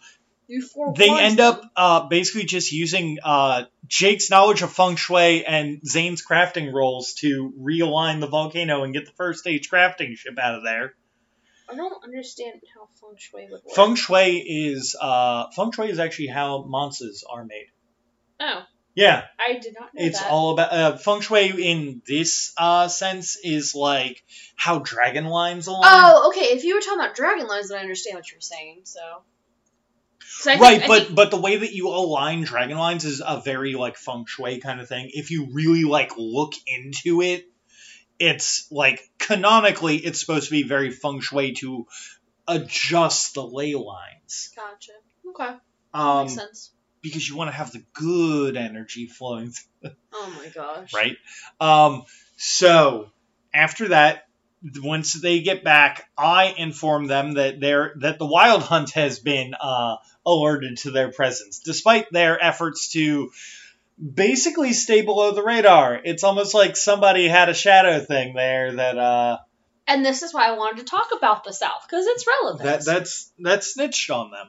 you forewarned they end them. up uh, basically just using uh, Jake's knowledge of feng shui and Zane's crafting rolls to realign the volcano and get the first stage crafting ship out of there. I don't understand how feng shui would work. Feng shui is uh, feng shui is actually how monsters are made. oh, Yeah, I did not know it's that. all about uh, feng shui in this uh, sense is like how dragon lines align. Oh, okay. If you were talking about dragon lines, then I understand what you're saying. So, I think- right, but think- but the way that you align dragon lines is a very like feng shui kind of thing. If you really like look into it, it's like canonically it's supposed to be very feng shui to adjust the ley lines. gotcha. Okay, Um, makes sense. because you want to have the good energy flowing Through. Oh my gosh. right? Um, so after that, once they get back, I inform them that they're that the Wyld hunt has been uh, alerted to their presence, despite their efforts to basically stay below the radar. It's almost like somebody had a shadow thing there that uh, And this is why I wanted to talk about the South because it's relevant. that that's that snitched on them.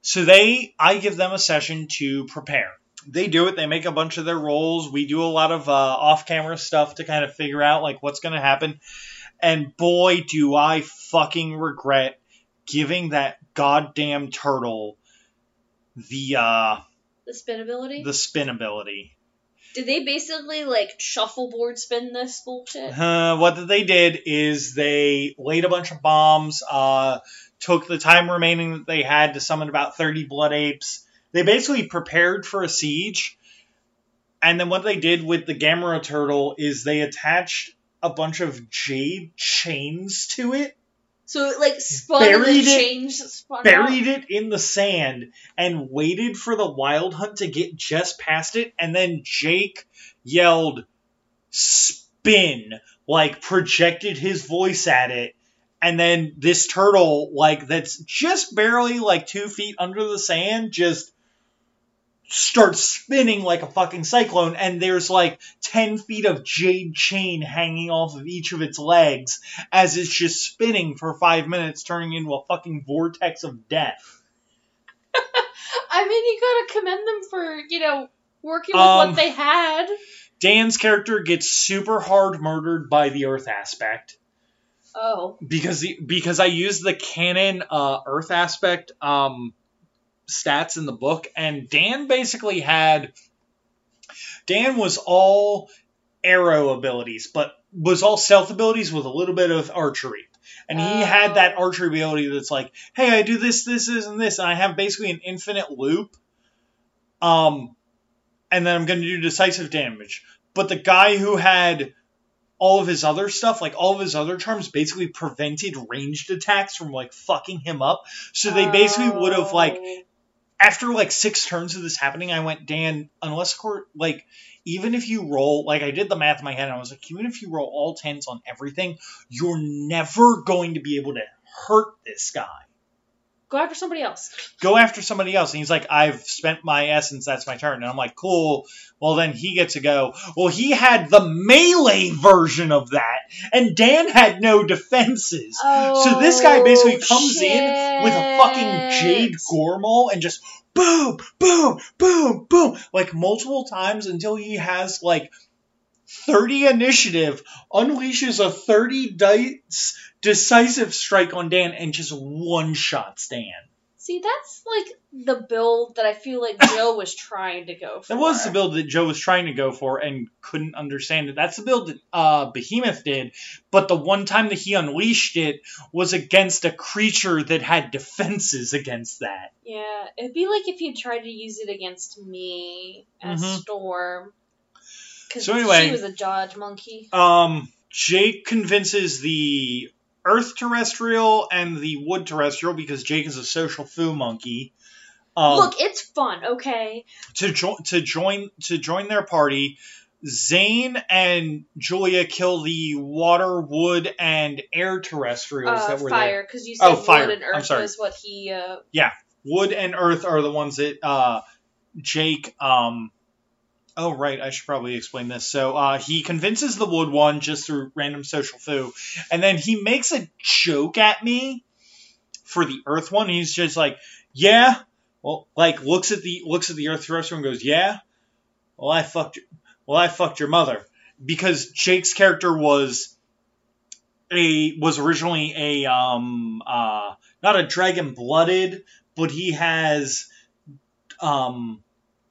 So they, I give them a session to prepare. They do it. They make a bunch of their rolls. We do a lot of uh, off-camera stuff to kind of figure out like what's going to happen. And boy, do I fucking regret giving that goddamn turtle the uh, the spin ability. the spin ability. Did they basically like shuffleboard spin this bullshit? Uh, what they did is they laid a bunch of bombs, uh, took the time remaining that they had to summon about 30 blood apes. They basically prepared for a siege. And then what they did with the Gamera turtle is they attached a bunch of jade chains to it, So it like spun Buried and it- spun buried out. it in the sand, and waited for the Wyld hunt to get just past it. And then Jake yelled, spin, like projected his voice at it. And then this turtle, like that's just barely like two feet under the sand, just starts spinning like a fucking cyclone. And there's like 10 feet of jade chain hanging off of each of its legs as it's just spinning for five minutes, turning into a fucking vortex of death. I mean, you gotta commend them for you know working with Um, what they had. Dan's character gets super hard murdered by the Earth aspect. Oh, because the, because I used the canon uh, Earth aspect um, stats in the book, and Dan basically had Dan was all arrow abilities, but was all stealth abilities with a little bit of archery. And he had that Oh. archery ability that's like, hey, I do this, this, this, and this, and I have basically an infinite loop. Um, and then I'm going to do decisive damage. But the guy who had all of his other stuff, like all of his other charms, basically prevented ranged attacks from like fucking him up. So they basically would have like Oh. After like six turns of this happening, I went, Dan, unless court like even if you roll like I did the math in my head and I was like, even if you roll all tens on everything, you're never going to be able to hurt this guy. Go after somebody else. Go after somebody else. And he's like, I've spent my essence, that's my turn. And I'm like, cool. Well then he gets to go. Well, he had the melee version of that, and Dan had no defenses. So this guy oh, basically comes in with a fucking jade goremaul and just boom, boom, boom, boom, like multiple times until he has like 30 initiative, unleashes a 30 dice decisive strike on Dan, and just one shots Dan. See, that's like the build that I feel like Joe was trying to go for. That was the build that Joe was trying to go for and couldn't understand it. That's the build that uh, Behemoth did, but the one time that he unleashed it was against a creature that had defenses against that. Yeah, it'd be like if you tried to use it against me as Mhm. Storm. Because So anyway- she was a Dodge monkey. Um, Jake convinces the Earth terrestrial and the Wood terrestrial because Jake is a social foo monkey. Um, Look, it's fun, okay? to join to join to join their party. Zane and Julia kill the water, wood, and air terrestrials Uh, that were there. fire, because you said Oh, fire. wood and I'm earth sorry. was what he. Uh, Yeah, Wood and earth are the ones that uh, Jake. Um, oh right, I should probably explain this. So uh, he convinces the wood one just through random social foo, and then he makes a joke at me for the earth one. He's just like, yeah, well, like looks at the looks at the earth terrestrial and goes, yeah, well I fucked, your, well I fucked your mother because Jake's character was a was originally a um uh not a dragon blooded but he has um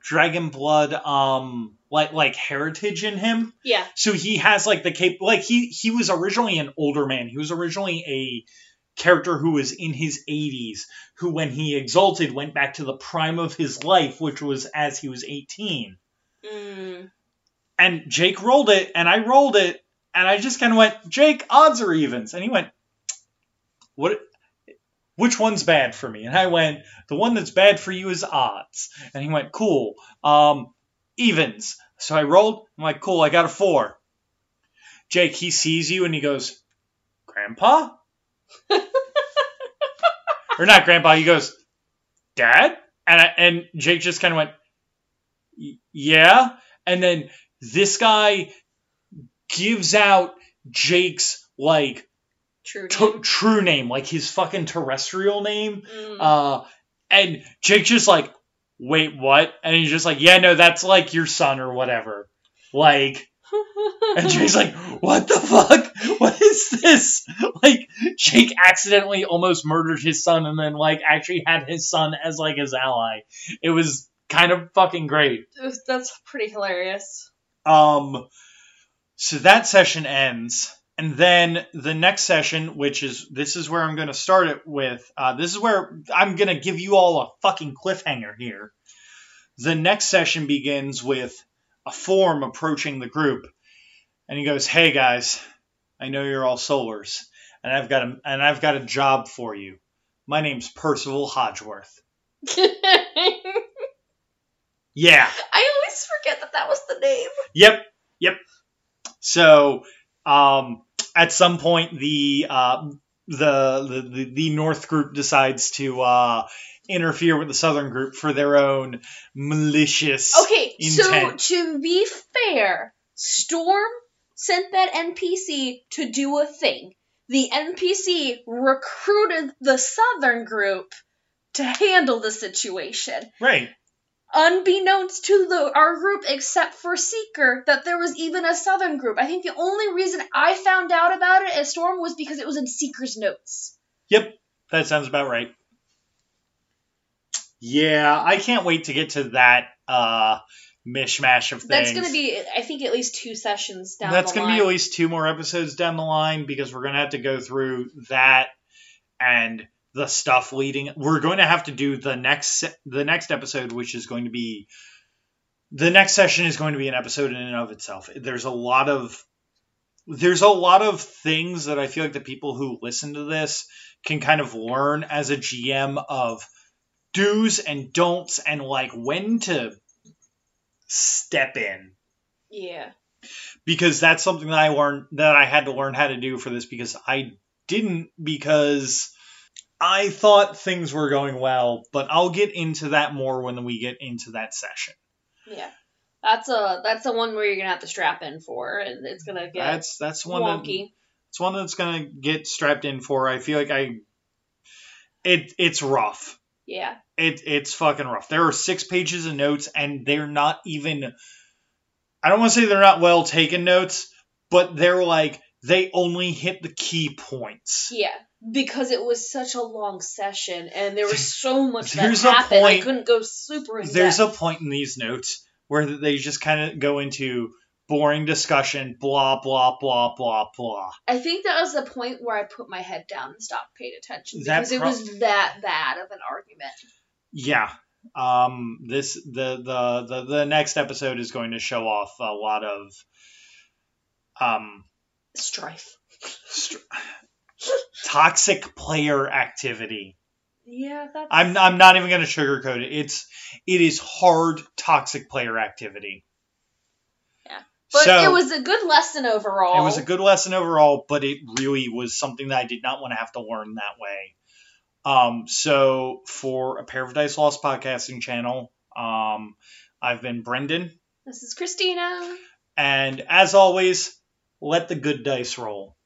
dragon blood um like like heritage in him yeah, so he has like the cap like he he was originally an older man he was originally a character who was in his 80s who when he exalted went back to the prime of his life which was as he was 18 mm, and Jake rolled it, and I rolled it, and I just kind of went, Jake, odds or evens? And he went, what? Which one's bad for me? And I went, the one that's bad for you is odds. And he went, cool. Um, evens. So I rolled. I'm like, cool, I got a four. Jake, he sees you and he goes, Grandpa? or not Grandpa, he goes, Dad? And, I, and Jake just kind of went, yeah. And then this guy gives out Jake's like True. t- name. true name, like his fucking terrestrial name. Mm. Uh, and Jake just like, wait, what? And he's just like, yeah, no, that's like your son or whatever. Like, and Jake's like, what the fuck? What is this? Like, Jake accidentally almost murdered his son and then, like, actually had his son as, like, his ally. It was kind of fucking great. That's pretty hilarious. Um, so that session ends, and then the next session, which is this is where I'm going to start it with. Uh, this is where I'm going to give you all a fucking cliffhanger here. The next session begins with a form approaching the group, and he goes, "Hey guys, I know you're all solars, and I've got a and I've got a job for you. My name's Percival Hodgeworth. Yeah. I always forget that that was the name. Yep, yep. So, um, at some point, the uh, the, the the North group decides to uh, interfere with the Southern group for their own malicious. Okay, Intent. so to be fair, Storm sent that NPC to do a thing. The NPC recruited the Southern group to handle the situation. Right. Unbeknownst to the our group, except for Seeker, that there was even a Southern group. I think the only reason I found out about it as Storm was because it was in Seeker's notes. Yep. That sounds about right. Yeah, I can't wait to get to that uh, mishmash of things. That's gonna be, I think, at least two sessions down That's going to be at least two more episodes down the line because we're going to have to go through that and the stuff leading. We're going to have to do the next the next episode, which is going to be the next session is going to be an episode in and of itself. There's a lot of there's a lot of things that I feel like the people who listen to this can kind of learn as a GM of do's and don'ts and like when to step in yeah. because that's something that I learned that I had to learn how to do for this because I didn't because I thought things were going well, but I'll get into that more when we get into that session. Yeah. That's a that's the one where you're gonna have to strap in for, and it's gonna get That's that's one that, it's one that's gonna get strapped in for. I feel like I it it's rough. Yeah. It it's fucking rough. There are six pages of notes and they're not even I don't want to say they're not well taken notes, but they're like they only hit the key points. Yeah. Because it was such a long session and there was so much that There's a happened, I point- couldn't go super in There's a point in these notes where they just kind of go into boring discussion, blah blah blah blah blah. I think that was the point where I put my head down and stopped paying attention because it was that bad of an argument. Yeah. Um this the the the, the next episode is going to show off a lot of um Strife. str- toxic player activity. Yeah, that's I'm I'm not even going to sugarcoat it. It's it is hard toxic player activity. Yeah. But so, it was a good lesson overall. It was a good lesson overall, but it really was something that I did not want to have to learn that way. Um, so for a pair of dice lost podcasting channel, um, I've been Brendan, This is Christina. and as always, let the good dice roll.